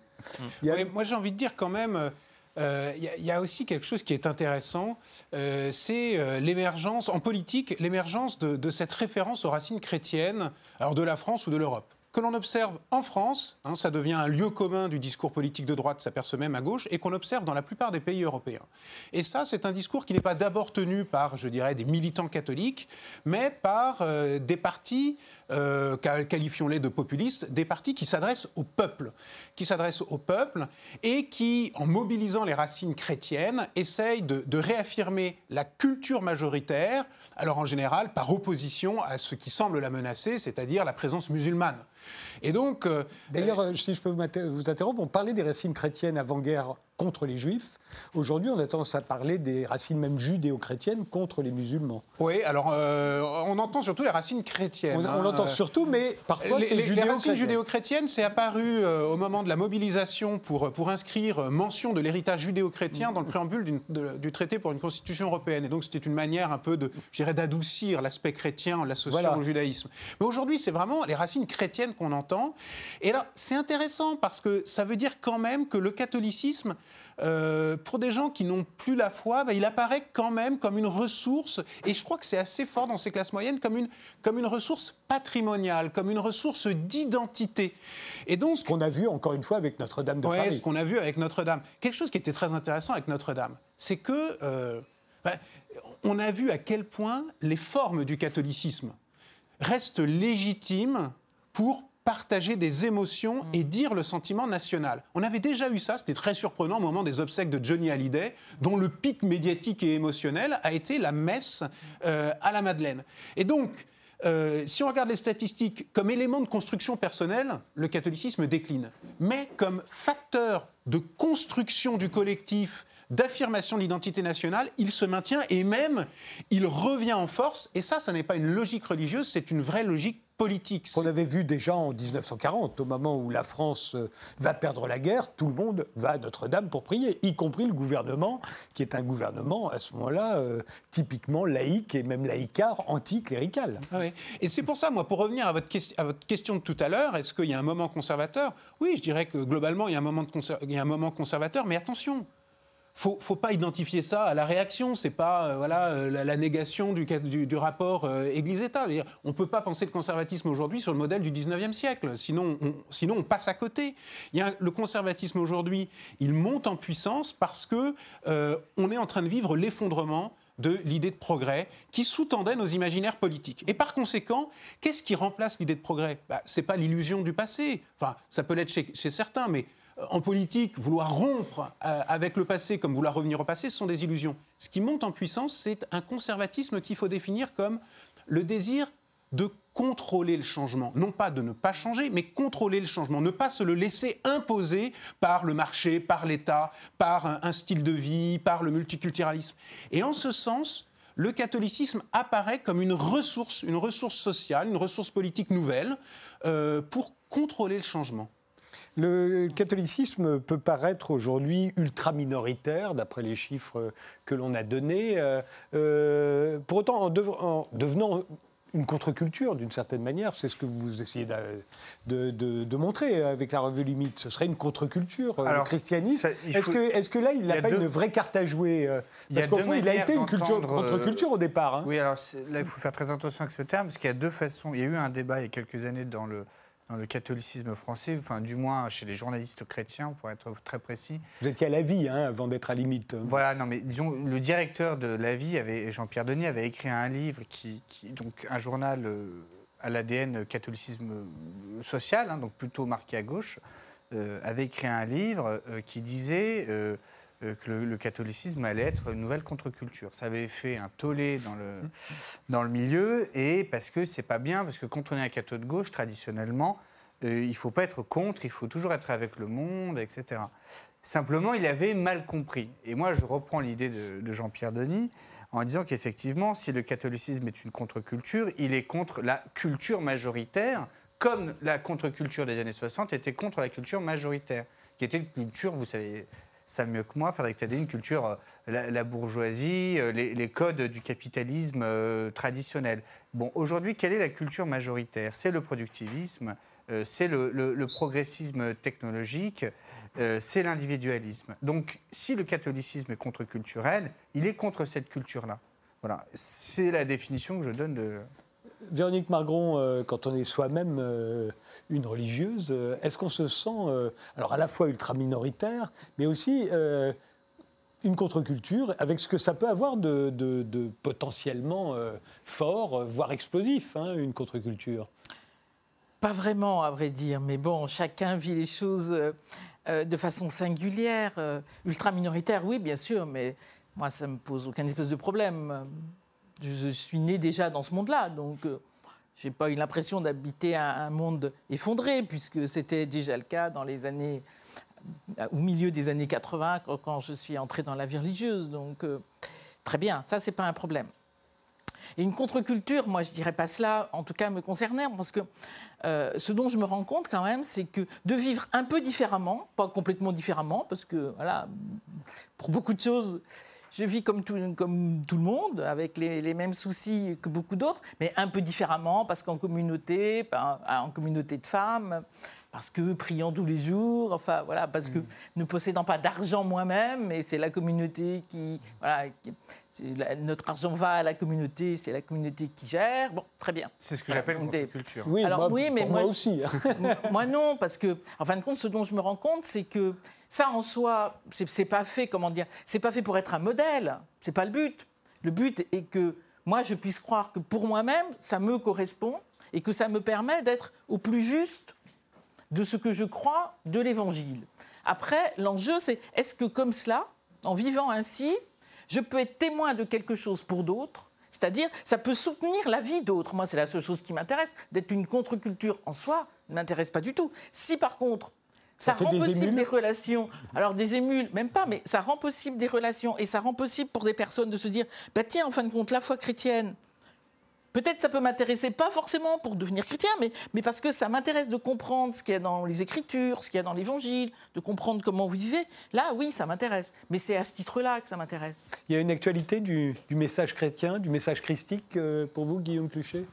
S1: Y a-
S4: moi, j'ai envie de dire quand même. euh, Il y, a- il y a aussi quelque chose qui est intéressant, euh, c'est euh, l'émergence, en politique, l'émergence de, de cette référence aux racines chrétiennes, alors de la France ou de l'Europe. Que l'on observe en France, hein, ça devient un lieu commun du discours politique de droite, ça perce même à gauche, et qu'on observe dans la plupart des pays européens. Et ça, c'est un discours qui n'est pas d'abord tenu par, je dirais, des militants catholiques, mais par euh, des partis euh, qualifions-les de populistes, des partis qui s'adressent au peuple, qui s'adressent au peuple et qui, en mobilisant les racines chrétiennes, essayent de, de réaffirmer la culture majoritaire, alors en général par opposition à ce qui semble la menacer, c'est-à-dire la présence musulmane. Et donc. euh,
S1: D'ailleurs, euh, si je peux vous interrompre, on parlait des racines chrétiennes avant-guerre contre les juifs. Aujourd'hui, on a tendance à parler des racines même judéo-chrétiennes contre les musulmans.
S4: oui, alors euh, on entend surtout les racines chrétiennes.
S1: On,
S4: hein,
S1: on l'entend
S4: euh,
S1: surtout, mais parfois
S4: les,
S1: c'est
S4: les- les racines
S1: judéo-chrétien.
S4: judéo-chrétiennes, c'est apparu euh, au moment de la mobilisation pour, pour inscrire euh, mention de l'héritage judéo-chrétien dans le préambule de- du traité pour une constitution européenne. Et donc c'était une manière un peu de, je dirais, d'adoucir l'aspect chrétien en l'associant
S1: Voilà.
S4: au judaïsme. Mais aujourd'hui, c'est vraiment les racines chrétiennes qu'on entend. Et là, c'est intéressant parce que ça veut dire quand même que le catholicisme, euh, pour des gens qui n'ont plus la foi, bah, il apparaît quand même comme une ressource, et je crois que c'est assez fort dans ces classes moyennes, comme une, comme une ressource patrimoniale, comme une ressource d'identité. Et donc,
S1: Ce qu'on a vu encore une fois avec Notre-Dame de
S4: Ouais,
S1: Paris.
S4: ce qu'on a vu avec Notre-Dame. Quelque chose qui était très intéressant avec Notre-Dame, c'est que euh, ben, on a vu à quel point les formes du catholicisme restent légitimes pour partager des émotions et dire le sentiment national. On avait déjà eu ça, c'était très surprenant au moment des obsèques de Johnny Hallyday, dont le pic médiatique et émotionnel a été la messe euh, à la Madeleine. Et donc, euh, si on regarde les statistiques comme élément de construction personnelle, le catholicisme décline. Mais comme facteur de construction du collectif, d'affirmation de l'identité nationale, il se maintient et même il revient en force. Et ça, ça n'est pas une logique religieuse, c'est une vraie logique politique.
S1: qu'on avait vu déjà en 1940, au moment où la France euh, va perdre la guerre, tout le monde va à Notre-Dame pour prier, y compris le gouvernement, qui est un gouvernement à ce moment-là euh, typiquement laïque et même laïcard, anticlérical.
S4: Ah oui. Et c'est pour ça, moi, pour revenir à votre, ques- à votre question de tout à l'heure, est-ce qu'il y a un moment conservateur? Oui, je dirais que globalement, il y a un moment, de il y a un moment conservateur, mais attention faut, faut pas identifier ça à la réaction. C'est pas euh, voilà euh, la, négation du, rapport euh, Église-État. On peut pas penser le conservatisme aujourd'hui sur le modèle du 19e siècle. Sinon, on, sinon on passe à côté. Il y a, le conservatisme aujourd'hui, il monte en puissance parce que on est en train de vivre l'effondrement de l'idée de progrès qui sous-tendait nos imaginaires politiques. Et par conséquent, qu'est-ce qui remplace l'idée de progrès? Bah, C'est pas l'illusion du passé. Enfin, ça peut l'être chez, certains, mais en politique, vouloir rompre euh, avec le passé comme vouloir revenir au passé, ce sont des illusions. Ce qui monte en puissance, c'est un conservatisme qu'il faut définir comme le désir de contrôler le changement. Non pas de ne pas changer, mais contrôler le changement. Ne pas se le laisser imposer par le marché, par l'État, par un, un style de vie, par le multiculturalisme. Et en ce sens, le catholicisme apparaît comme une ressource, une ressource sociale, une ressource politique nouvelle euh, pour contrôler le changement.
S1: Le catholicisme peut paraître aujourd'hui ultra minoritaire, d'après les chiffres que l'on a donnés. Euh, euh, pour autant, en, dev- en devenant une contre-culture, d'une certaine manière, c'est ce que vous essayez de, de- de montrer avec la revue Limite. Ce serait une contre-culture, euh, le christianisme. Est-ce que, là, il n'a
S2: a
S1: pas
S2: deux-
S1: une vraie carte à jouer euh, Parce qu'au fond, il a été une
S2: euh,
S1: contre-culture au départ. hein.
S2: Oui, alors là, il faut faire très attention avec ce terme, parce qu'il y a deux façons. Il y a eu un débat il y a quelques années dans le, dans le catholicisme français, enfin, du moins chez les journalistes chrétiens, pour être très précis.
S1: Vous étiez à la vie hein, avant d'être à Limite.
S2: Voilà, non, mais disons, le directeur de La Vie, avait, Jean-Pierre Denis, avait écrit un livre, qui, qui- donc un journal euh, à l'ADN catholicisme euh, social, hein, donc plutôt marqué à gauche, euh, avait écrit un livre euh, qui disait euh, que le, le catholicisme allait être une nouvelle contre-culture. Ça avait fait un tollé dans le, (laughs) dans le milieu, et parce que c'est pas bien, parce que quand on est un catho de gauche, traditionnellement, euh, il faut pas être contre, il faut toujours être avec le monde, etc. Simplement, il avait mal compris. Et moi, je reprends l'idée de, de Jean-Pierre Denis en disant qu'effectivement, si le catholicisme est une contre-culture, il est contre la culture majoritaire, comme la contre-culture des années 60 était contre la culture majoritaire, qui était une culture, vous savez ça mieux que moi, Frédéric Tadé, une culture, euh, la, bourgeoisie, euh, les, codes du capitalisme euh, traditionnel. Bon, aujourd'hui, quelle est la culture majoritaire? C'est le productivisme, c'est le, progressisme technologique, c'est l'individualisme. Donc, si le catholicisme est contre-culturel, il est contre cette culture-là. Voilà, c'est la définition que je donne de.
S1: Véronique Margron, euh, quand on est soi-même euh, une religieuse, euh, est-ce qu'on se sent, alors à la fois ultra minoritaire, mais aussi une contre-culture, avec ce que ça peut avoir de, potentiellement fort, voire explosif, hein, une contre-culture?
S3: Pas vraiment, à vrai dire, mais bon, chacun vit les choses de façon singulière. Ultra minoritaire, oui, bien sûr, mais moi, ça me pose aucun espèce de problème. Je, suis né déjà dans ce monde-là, donc euh, j'ai pas eu l'impression d'habiter un, monde effondré, puisque c'était déjà le cas dans les années, euh, au milieu des années 80, quand, je suis entrée dans la vie religieuse. Donc, euh, très bien, ça, c'est pas un problème. Et une contre-culture, moi je dirais pas cela, en tout cas me concernant, parce que euh, ce dont je me rends compte quand même, c'est que de vivre un peu différemment, pas complètement différemment, parce que voilà, pour beaucoup de choses, je vis comme tout, comme tout le monde, avec les, les mêmes soucis que beaucoup d'autres, mais un peu différemment, parce qu'en communauté, pas- en communauté de femmes, parce que priant tous les jours, enfin voilà, parce que ne possédant pas d'argent moi-même, mais c'est la communauté qui, voilà, qui- c'est la- notre argent va à la communauté, c'est la communauté qui gère. Bon, très bien.
S2: C'est ce que j'appelle
S3: des-
S2: contre-culture.
S1: Oui,
S3: Alors,
S1: moi,
S3: oui, mais
S1: pour
S3: moi,
S1: aussi. (laughs)
S3: moi, non, parce que, en fin de compte, ce dont je me rends compte, c'est que ça en soi, c'est pas fait, comment dire, c'est pas fait pour être un modèle. C'est pas le but. Le but est que moi, je puisse croire que pour moi-même, ça me correspond et que ça me permet d'être au plus juste de ce que je crois de l'Évangile. Après, l'enjeu, c'est est-ce que comme cela, en vivant ainsi, je peux être témoin de quelque chose pour d'autres? C'est-à-dire, ça peut soutenir la vie d'autres. Moi, c'est la seule chose qui m'intéresse. D'être une contre-culture en soi ne m'intéresse pas du tout. Si par contre, ça, rend
S1: des
S3: possible
S1: émules
S3: des relations, alors des émules, même pas, mais ça rend possible des relations et ça rend possible pour des personnes de se dire, bah tiens, en fin de compte, la foi chrétienne, Peut-être ça peut m'intéresser, pas forcément pour devenir chrétien, mais, mais parce que ça m'intéresse de comprendre ce qu'il y a dans les Écritures, ce qu'il y a dans l'Évangile, de comprendre comment vous vivez. Là, oui, ça m'intéresse. Mais c'est à ce titre-là que ça m'intéresse.
S1: Il y a une actualité du, message chrétien, du message christique euh, pour vous, Guillaume Pluchet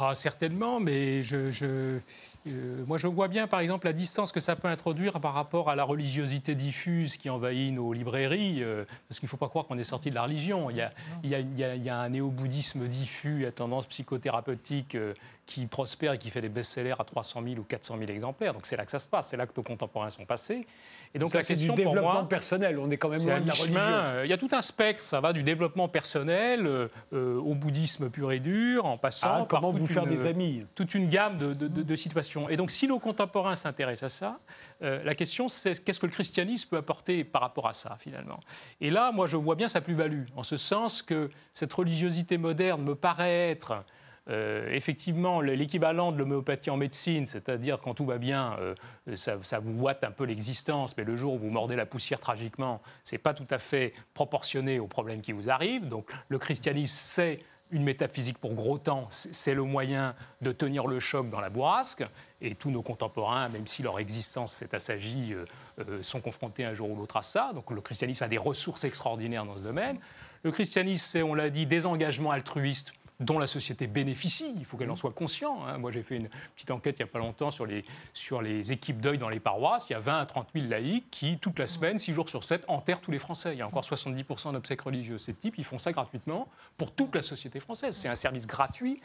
S5: Ah, certainement, mais je, je- euh, moi je vois bien par exemple la distance que ça peut introduire par rapport à la religiosité diffuse qui envahit nos librairies, euh, parce qu'il ne faut pas croire qu'on est sorti de la religion. Il y a, il y a- il y a- il y a un néo-bouddhisme diffus à tendance psychothérapeutique euh, qui prospère et qui fait des best-sellers à 300 000 ou 400 000 exemplaires. Donc c'est là que ça se passe, c'est là que nos contemporains sont passés. Et donc
S1: Ça,
S5: la
S1: du
S5: question pour
S1: développement
S5: moi,
S1: personnel. On est quand même loin de la religion.
S5: Euh, Il y a tout un spectre. Ça va du développement personnel euh, euh, au bouddhisme pur et dur, en passant
S1: Ah,
S5: par
S1: comment
S5: toute
S1: vous faire
S5: une-
S1: des amis
S5: toute une gamme de, de- de- de situations. Et donc, si nos contemporains s'intéressent à ça, euh, la question, c'est qu'est-ce que le christianisme peut apporter par rapport à ça, finalement? Et là, moi, je vois bien sa plus-value, en ce sens que cette religiosité moderne me paraît être euh, effectivement l'équivalent de l'homéopathie en médecine, c'est-à-dire quand tout va bien, euh, ça, vous voite un peu l'existence, mais le jour où vous mordez la poussière tragiquement, c'est pas tout à fait proportionné aux problèmes qui vous arrivent. Donc le christianisme, c'est une métaphysique pour gros temps, c'est le moyen de tenir le choc dans la bourrasque. Et tous nos contemporains, même si leur existence s'est assagie, euh, sont confrontés un jour ou l'autre à ça. Donc le christianisme a des ressources extraordinaires dans ce domaine. Le christianisme, c'est, on l'a dit, des engagements altruistes dont la société bénéficie, il faut qu'elle en soit consciente. hein. Moi, j'ai fait une petite enquête il n'y a pas longtemps sur les, sur les équipes d'œil dans les paroisses. Il y a 20 à 30 000 laïcs qui, toute la semaine, 6 jours sur 7, enterrent tous les Français. Il y a encore 70% d'obsèques religieuses. Ces types, ils font ça gratuitement pour toute la société française. C'est un service gratuit,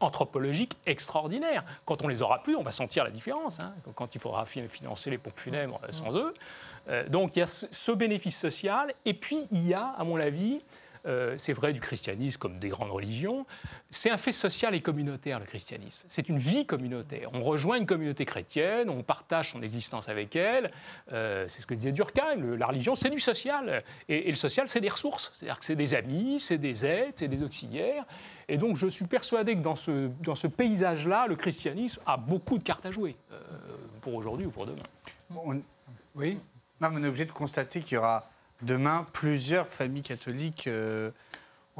S5: anthropologique, extraordinaire. Quand on les aura plus, on va sentir la différence. hein. Quand il faudra fi- financer les pompes funèbres euh, sans eux. Euh, donc, il y a ce bénéfice social. Et puis, il y a, à mon avis, euh, c'est vrai du christianisme comme des grandes religions, c'est un fait social et communautaire, le christianisme. C'est une vie communautaire. On rejoint une communauté chrétienne, on partage son existence avec elle. Euh, c'est ce que disait Durkheim, la religion, c'est du social. Et, le social, c'est des ressources. C'est-à-dire que c'est des amis, c'est des aides, c'est des auxiliaires. Et donc, je suis persuadé que dans ce, dans ce paysage-là, le christianisme a beaucoup de cartes à jouer, euh, pour aujourd'hui ou pour demain.
S1: Oui.
S2: on est obligé de constater qu'il y aura demain plusieurs familles catholiques euh,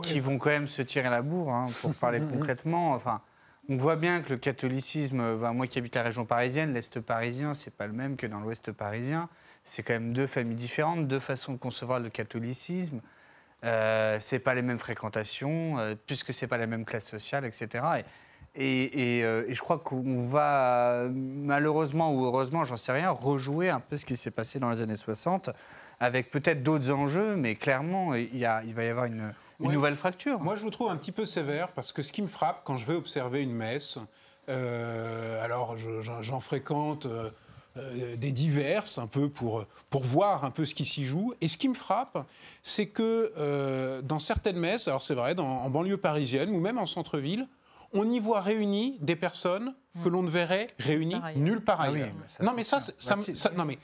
S2: qui vont quand même se tirer la bourre, hein, pour (laughs) parler concrètement. Enfin, on voit bien que le catholicisme, ben, moi qui habite la région parisienne, l'Est parisien, c'est pas le même que dans l'Ouest parisien. C'est quand même deux familles différentes, deux façons de concevoir le catholicisme. Euh, c'est pas les mêmes fréquentations, euh, puisque c'est pas la même classe sociale, etc. Et, et, et, euh, et je crois qu'on va, malheureusement ou heureusement, j'en sais rien, rejouer un peu ce qui s'est passé dans les années 60, avec peut-être d'autres enjeux, mais clairement, il, y a, il va y avoir une, une
S4: Ouais.
S2: nouvelle fracture.
S4: Moi, je vous trouve un petit peu sévère parce que ce qui me frappe quand je vais observer une messe, euh, alors je- j'en fréquente euh, euh, des diverses un peu pour, pour voir un peu ce qui s'y joue. Et ce qui me frappe, c'est que dans certaines messes, alors c'est vrai, dans- en banlieue parisienne ou même en centre-ville, on y voit réunies des personnes que l'on ne verrait
S3: ailleurs.
S4: nulle part
S2: Ah
S4: ailleurs.
S2: mais ça,
S4: non, mais ça,
S2: Bah,
S4: ça- non, mais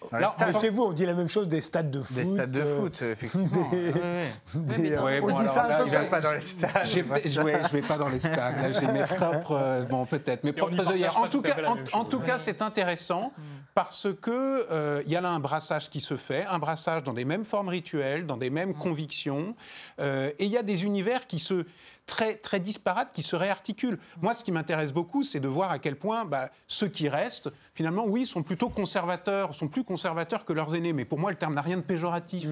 S1: Chez vous, on dit la même chose des stades de foot.
S2: Des stades de
S1: euh,
S2: foot, effectivement.
S1: des-
S2: Ouais, ouais.
S1: des-
S3: mais dans-
S4: Ouais,
S1: on dit
S4: alors
S1: ça
S2: Je vais pas dans les stades.
S4: J'ai- je vais, pas dans les stades. J'ai mes propres, euh, bon peut-être, mes propres œillères. En tout cas, en, tout cas, c'est intéressant parce que euh, il y a là un brassage qui se fait, un brassage dans des mêmes formes rituelles, dans des mêmes convictions, euh, et il y a des univers qui se très très disparates qui se réarticulent. Moi, ce qui m'intéresse beaucoup, c'est de voir à quel point bah, ceux qui restent, finalement, oui, sont plutôt conservateurs, sont plus conservateurs que leurs aînés. Mais pour moi, le terme n'a rien de péjoratif.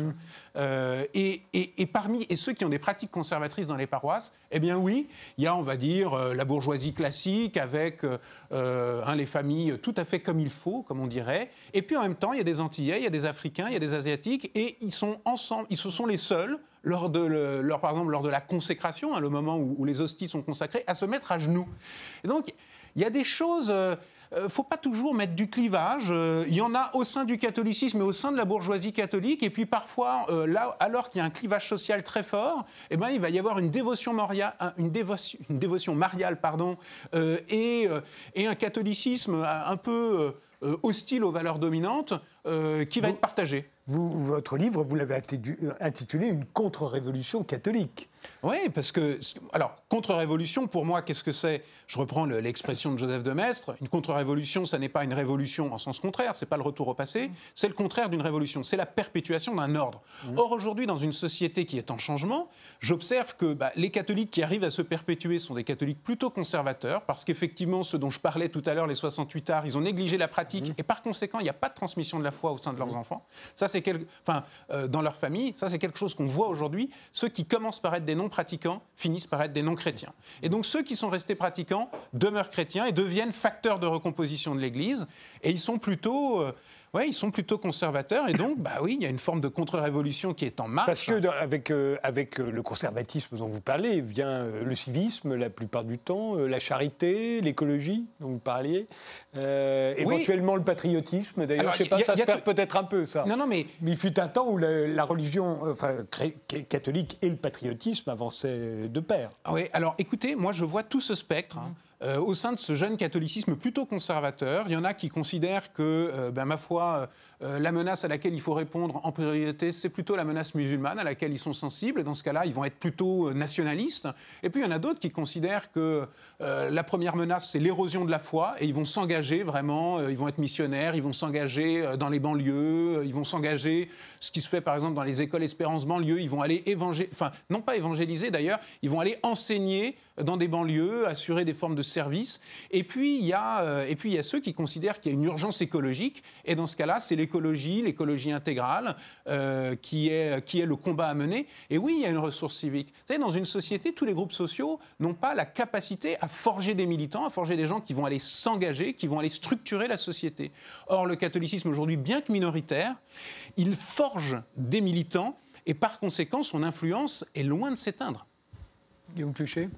S4: Euh, et, et- et parmi et ceux qui ont des pratiques conservatrices dans les paroisses, eh bien oui, il y a, on va dire, euh, la bourgeoisie classique avec euh, hein, les familles tout à fait comme il faut, comme on dirait. Et puis en même temps, il y a des Antillais, il y a des Africains, il y a des Asiatiques, et ils sont ensemble. Ils se sont les seuls lors de, le- lors, par exemple, lors de la consécration, hein, le moment où, où les hosties sont consacrées, à se mettre à genoux. Et donc, il y a des choses. euh, euh, faut pas toujours mettre du clivage. euh, Il y en a au sein du catholicisme et au sein de la bourgeoisie catholique. Et puis parfois, euh, là, alors qu'il y a un clivage social très fort, eh ben, il va y avoir une dévotion, moria- une dévotion, une dévotion mariale pardon, euh, et, et un catholicisme un peu hostile aux valeurs dominantes qui va
S1: Vous-
S4: être partagé.
S1: Votre livre, vous l'avez attitu- intitulé Une contre-révolution catholique.
S4: Oui, parce que, alors, contre-révolution, pour moi, qu'est-ce que c'est? Je reprends le- l'expression de Joseph de Maistre. Une contre-révolution, ça n'est pas une révolution en sens contraire, c'est pas le retour au passé, c'est le contraire d'une révolution, c'est la perpétuation d'un ordre. Or, aujourd'hui, dans une société qui est en changement, j'observe que bah, les catholiques qui arrivent à se perpétuer sont des catholiques plutôt conservateurs, parce qu'effectivement, ceux dont je parlais tout à l'heure, les 68 arts, ils ont négligé la pratique, et par conséquent, il n'y a pas de transmission de la foi au sein de leurs enfants. Ça, c'est quel- enfin, euh, dans leur famille, ça, c'est quelque chose qu'on voit aujourd'hui. Ceux qui commencent par être des non-pratiquants finissent par être des non-chrétiens. Et donc, ceux qui sont restés pratiquants demeurent chrétiens et deviennent facteurs de recomposition de l'Église. Et ils sont plutôt, euh, ouais, ils sont plutôt conservateurs. Et donc, bah oui, il y a une forme de contre-révolution qui est en marche.
S1: Parce que dans- avec, euh, avec euh, le conservatisme dont vous parlez vient euh, le civisme la plupart du temps, la charité, l'écologie dont vous parliez, euh,
S4: Oui.
S1: éventuellement le patriotisme. D'ailleurs, je sais pas,
S4: a-
S1: ça se perd peut-être un peu ça.
S4: Non, non, mais
S1: Mais il fut un temps où la, la religion, enfin, catholique et le patriotisme avançaient de pair.
S4: Ah oui, alors écoutez, moi je vois tout ce spectre. hein. Euh, au sein de ce jeune catholicisme plutôt conservateur, il y en a qui considèrent que, euh, ben, ma foi, euh, la menace à laquelle il faut répondre en priorité, c'est plutôt la menace musulmane à laquelle ils sont sensibles. Dans ce cas-là, ils vont être plutôt euh, nationalistes. Et puis il y en a d'autres qui considèrent que euh, la première menace, c'est l'érosion de la foi. Et ils vont s'engager vraiment, ils vont être missionnaires, ils vont s'engager dans les banlieues, ils vont s'engager, ce qui se fait par exemple dans les écoles Espérance banlieue, ils vont aller évangéliser, enfin, non pas évangéliser d'ailleurs, ils vont aller enseigner dans des banlieues, assurer des formes de services. Et puis, il y a, et puis, il y a ceux qui considèrent qu'il y a une urgence écologique. Et dans ce cas-là, c'est l'écologie, l'écologie intégrale, euh, qui, est, qui est le combat à mener. Et oui, il y a une ressource civique. Dans une société, tous les groupes sociaux n'ont pas la capacité à forger des militants, à forger des gens qui vont aller s'engager, qui vont aller structurer la société. Or, le catholicisme, aujourd'hui, bien que minoritaire, il forge des militants. Et par conséquent, son influence est loin de s'éteindre.
S1: Guillaume Pluchet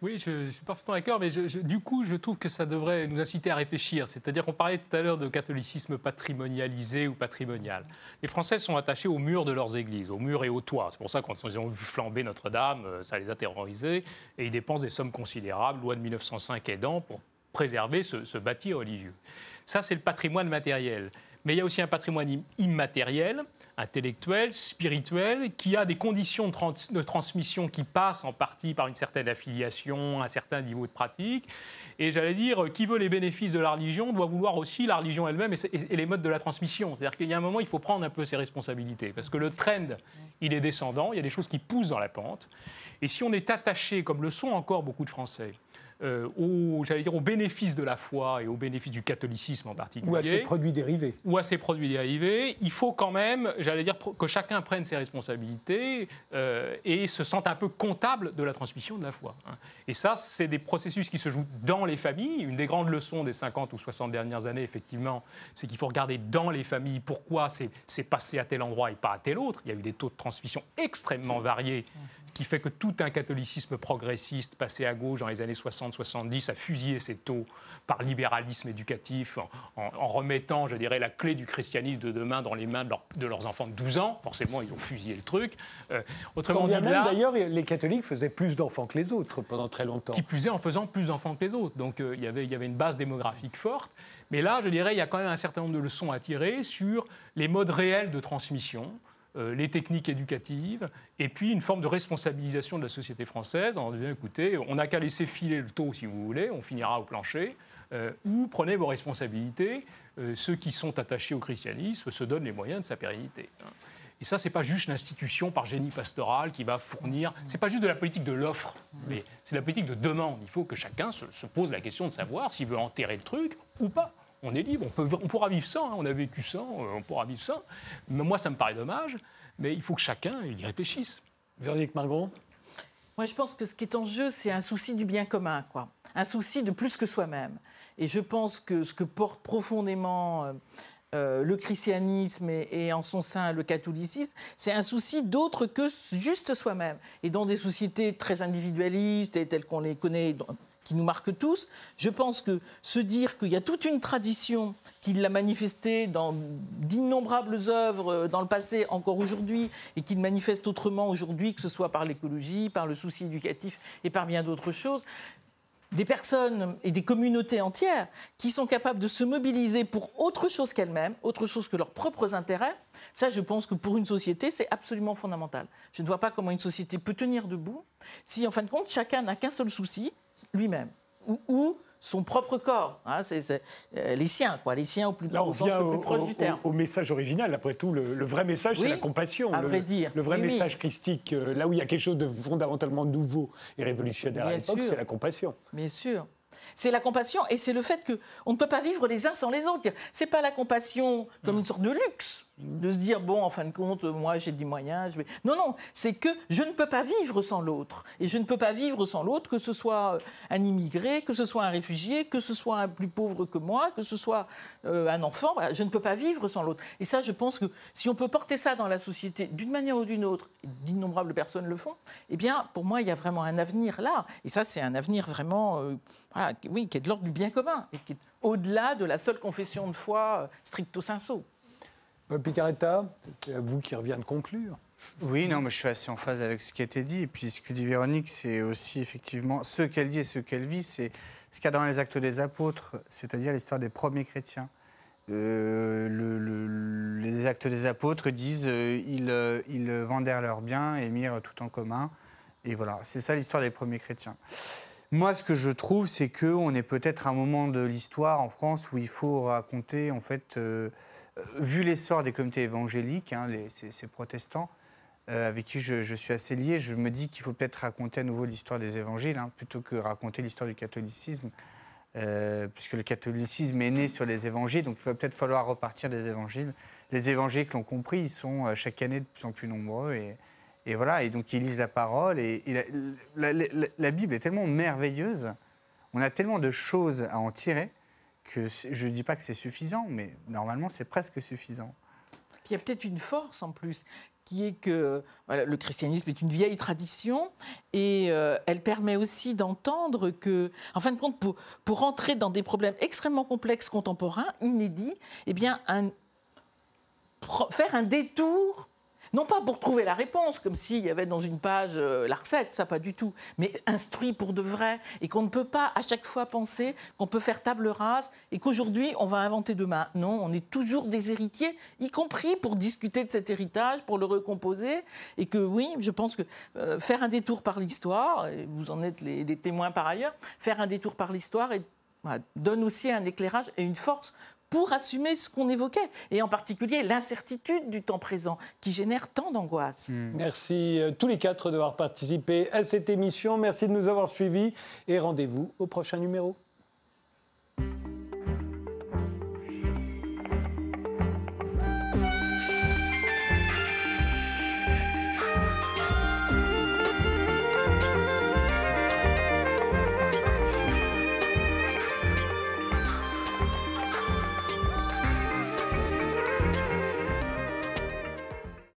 S5: Oui, je, je suis parfaitement d'accord, mais du coup, je trouve que ça devrait nous inciter à réfléchir. C'est-à-dire qu'on parlait tout à l'heure de catholicisme patrimonialisé ou patrimonial. Les Français sont attachés au mur de leurs églises, au mur et au toit. C'est pour ça, ils ont vu flamber Notre-Dame, euh, ça les a terrorisés, et ils dépensent des sommes considérables, loi de 1905 aidant, pour préserver ce, ce bâti religieux. Ça, c'est le patrimoine matériel. Mais il y a aussi un patrimoine im- immatériel, intellectuel, spirituel, qui a des conditions de, trans- de transmission qui passent en partie par une certaine affiliation, un certain niveau de pratique. Et j'allais dire, qui veut les bénéfices de la religion doit vouloir aussi la religion elle-même et, et les modes de la transmission. C'est-à-dire qu'il y a un moment, il faut prendre un peu ses responsabilités. Parce que le trend, il est descendant, il y a des choses qui poussent dans la pente. Et si on est attaché, comme le sont encore beaucoup de Français, euh, au, j'allais dire, au bénéfice de la foi et au bénéfice du catholicisme en particulier
S1: ou à ces produits dérivés.
S5: ou à ces produits dérivés, il faut quand même, j'allais dire, que chacun prenne ses responsabilités euh, et se sente un peu comptable de la transmission de la foi. hein. Et ça, c'est des processus qui se jouent dans les familles. Une des grandes leçons des 50 ou 60 dernières années, effectivement, c'est qu'il faut regarder dans les familles pourquoi c'est c'est passé à tel endroit et pas à tel autre. Il y a eu des taux de transmission extrêmement variés, ce qui fait que tout un catholicisme progressiste passé à gauche dans les années 70 60-70 à fusiller ces taux par libéralisme éducatif, en, remettant, je dirais, la clé du christianisme de demain dans les mains de, leurs enfants de 12 ans. Forcément, ils ont fusillé le truc.
S1: Euh, autrement dit, d'ailleurs, les catholiques faisaient plus d'enfants que les autres pendant très longtemps.
S5: Qui plus est, en faisant plus d'enfants que les autres. Donc, euh, il, y avait, il y avait une base démographique forte. Mais là, je dirais, il y a quand même un certain nombre de leçons à tirer sur les modes réels de transmission. Euh, les techniques éducatives, et puis une forme de responsabilisation de la société française en disant écoutez, on n'a qu'à laisser filer le taux si vous voulez, on finira au plancher, euh, ou prenez vos responsabilités, euh, ceux qui sont attachés au christianisme se donnent les moyens de sa pérennité. Et ça, c'est pas juste l'institution par génie pastoral qui va fournir. C'est pas juste de la politique de l'offre, mais c'est la politique de demande. Il faut que chacun se, pose la question de savoir s'il veut enterrer le truc ou pas on est libre, on, peut, on pourra vivre sans, hein. on a vécu sans, euh, on pourra vivre sans. Mais moi, ça me paraît dommage, mais il faut que chacun y réfléchisse.
S1: Véronique Margon
S3: moi, je pense que ce qui est en jeu, c'est un souci du bien commun, quoi. Un souci de plus que soi-même. Et je pense que ce que porte profondément euh, euh, le christianisme et, en son sein le catholicisme, c'est un souci d'autre que juste soi-même. Et dans des sociétés très individualistes et telles qu'on les connaît qui nous marque tous. Je pense que se dire qu'il y a toute une tradition qui l'a manifesté dans d'innombrables œuvres euh, dans le passé, encore aujourd'hui, et qu'il manifeste autrement aujourd'hui, que ce soit par l'écologie, par le souci éducatif et par bien d'autres choses, des personnes et des communautés entières qui sont capables de se mobiliser pour autre chose qu'elles-mêmes, autre chose que leurs propres intérêts, ça je pense que pour une société c'est absolument fondamental. Je ne vois pas comment une société peut tenir debout si en fin de compte chacun n'a qu'un seul souci, lui-même. Ou, son propre corps, hein, c'est euh, les siens, quoi, les siens au plus,
S1: Là, on vient au, proche du terme. Au, message original, après tout, le, vrai message, c'est la compassion.
S3: À
S1: le,
S3: vrai dire.
S1: Le vrai message christique, euh, là où il y a quelque chose de fondamentalement nouveau et révolutionnaire à l'époque, c'est la compassion.
S3: Bien sûr. C'est la compassion et c'est le fait qu'on ne peut pas vivre les uns sans les autres. C'est pas la compassion comme une sorte de luxe de se dire bon en fin de compte moi j'ai des moyens je non non c'est que je ne peux pas vivre sans l'autre. Et je ne peux pas vivre sans l'autre que ce soit euh, un immigré que ce soit un réfugié que ce soit un plus pauvre que moi que ce soit euh, un enfant je ne peux pas vivre sans l'autre. Et ça je pense que si on peut porter ça dans la société d'une manière ou d'une autre d'innombrables personnes le font eh bien pour moi il y a vraiment un avenir là. Et ça c'est un avenir vraiment euh, oui qui est de l'ordre du bien commun et qui est au-delà de la seule confession de foi stricto sensu
S1: Paul Picaretta, c'est à vous qui revient de conclure.
S2: Oui, non, mais je suis assez en phase avec ce qui a été dit. Et puis ce que dit Véronique, c'est aussi effectivement ce qu'elle dit et ce qu'elle vit, c'est ce qu'il y a dans les actes des apôtres, c'est-à-dire l'histoire des premiers chrétiens. Euh, les actes des apôtres disent euh, euh, ils, vendèrent leurs biens et mirent tout en commun. Et voilà, c'est ça l'histoire des premiers chrétiens. Moi, ce que je trouve, c'est qu'on est peut-être à un moment de l'histoire en France où il faut raconter en fait vu l'essor des communautés évangéliques, hein, ces, protestants, euh, avec qui je, suis assez lié, je me dis qu'il faut peut-être raconter à nouveau l'histoire des évangiles, hein, plutôt que raconter l'histoire du catholicisme, euh, puisque le catholicisme est né sur les évangiles, donc il va peut-être falloir repartir des évangiles. Les évangéliques l'ont compris, ils sont euh, chaque année de plus en plus nombreux, et, voilà, et donc ils lisent la parole, et, la Bible est tellement merveilleuse, on a tellement de choses à en tirer, je ne dis pas que c'est suffisant, mais normalement, c'est presque suffisant.
S3: il y a peut-être une force en plus, qui est que le christianisme est une vieille tradition et euh, elle permet aussi d'entendre que, en fin de compte, pour, pour rentrer dans des problèmes extrêmement complexes, contemporains, inédits, eh bien, faire un détour non pas pour trouver la réponse, comme s'il y avait dans une page euh, la recette, ça pas du tout, mais instruit pour de vrai, et qu'on ne peut pas à chaque fois penser qu'on peut faire table rase et qu'aujourd'hui on va inventer demain. Non, on est toujours des héritiers, y compris pour discuter de cet héritage, pour le recomposer, et que oui, je pense que euh, faire un détour par l'histoire, et vous en êtes les, témoins par ailleurs, faire un détour par l'histoire donne aussi un éclairage et une force pour assumer ce qu'on évoquait, et en particulier l'incertitude du temps présent qui génère tant d'angoisse.
S1: Hmm. Merci euh, tous les quatre d'avoir participé à cette émission. Merci de nous avoir suivis et rendez-vous au prochain numéro.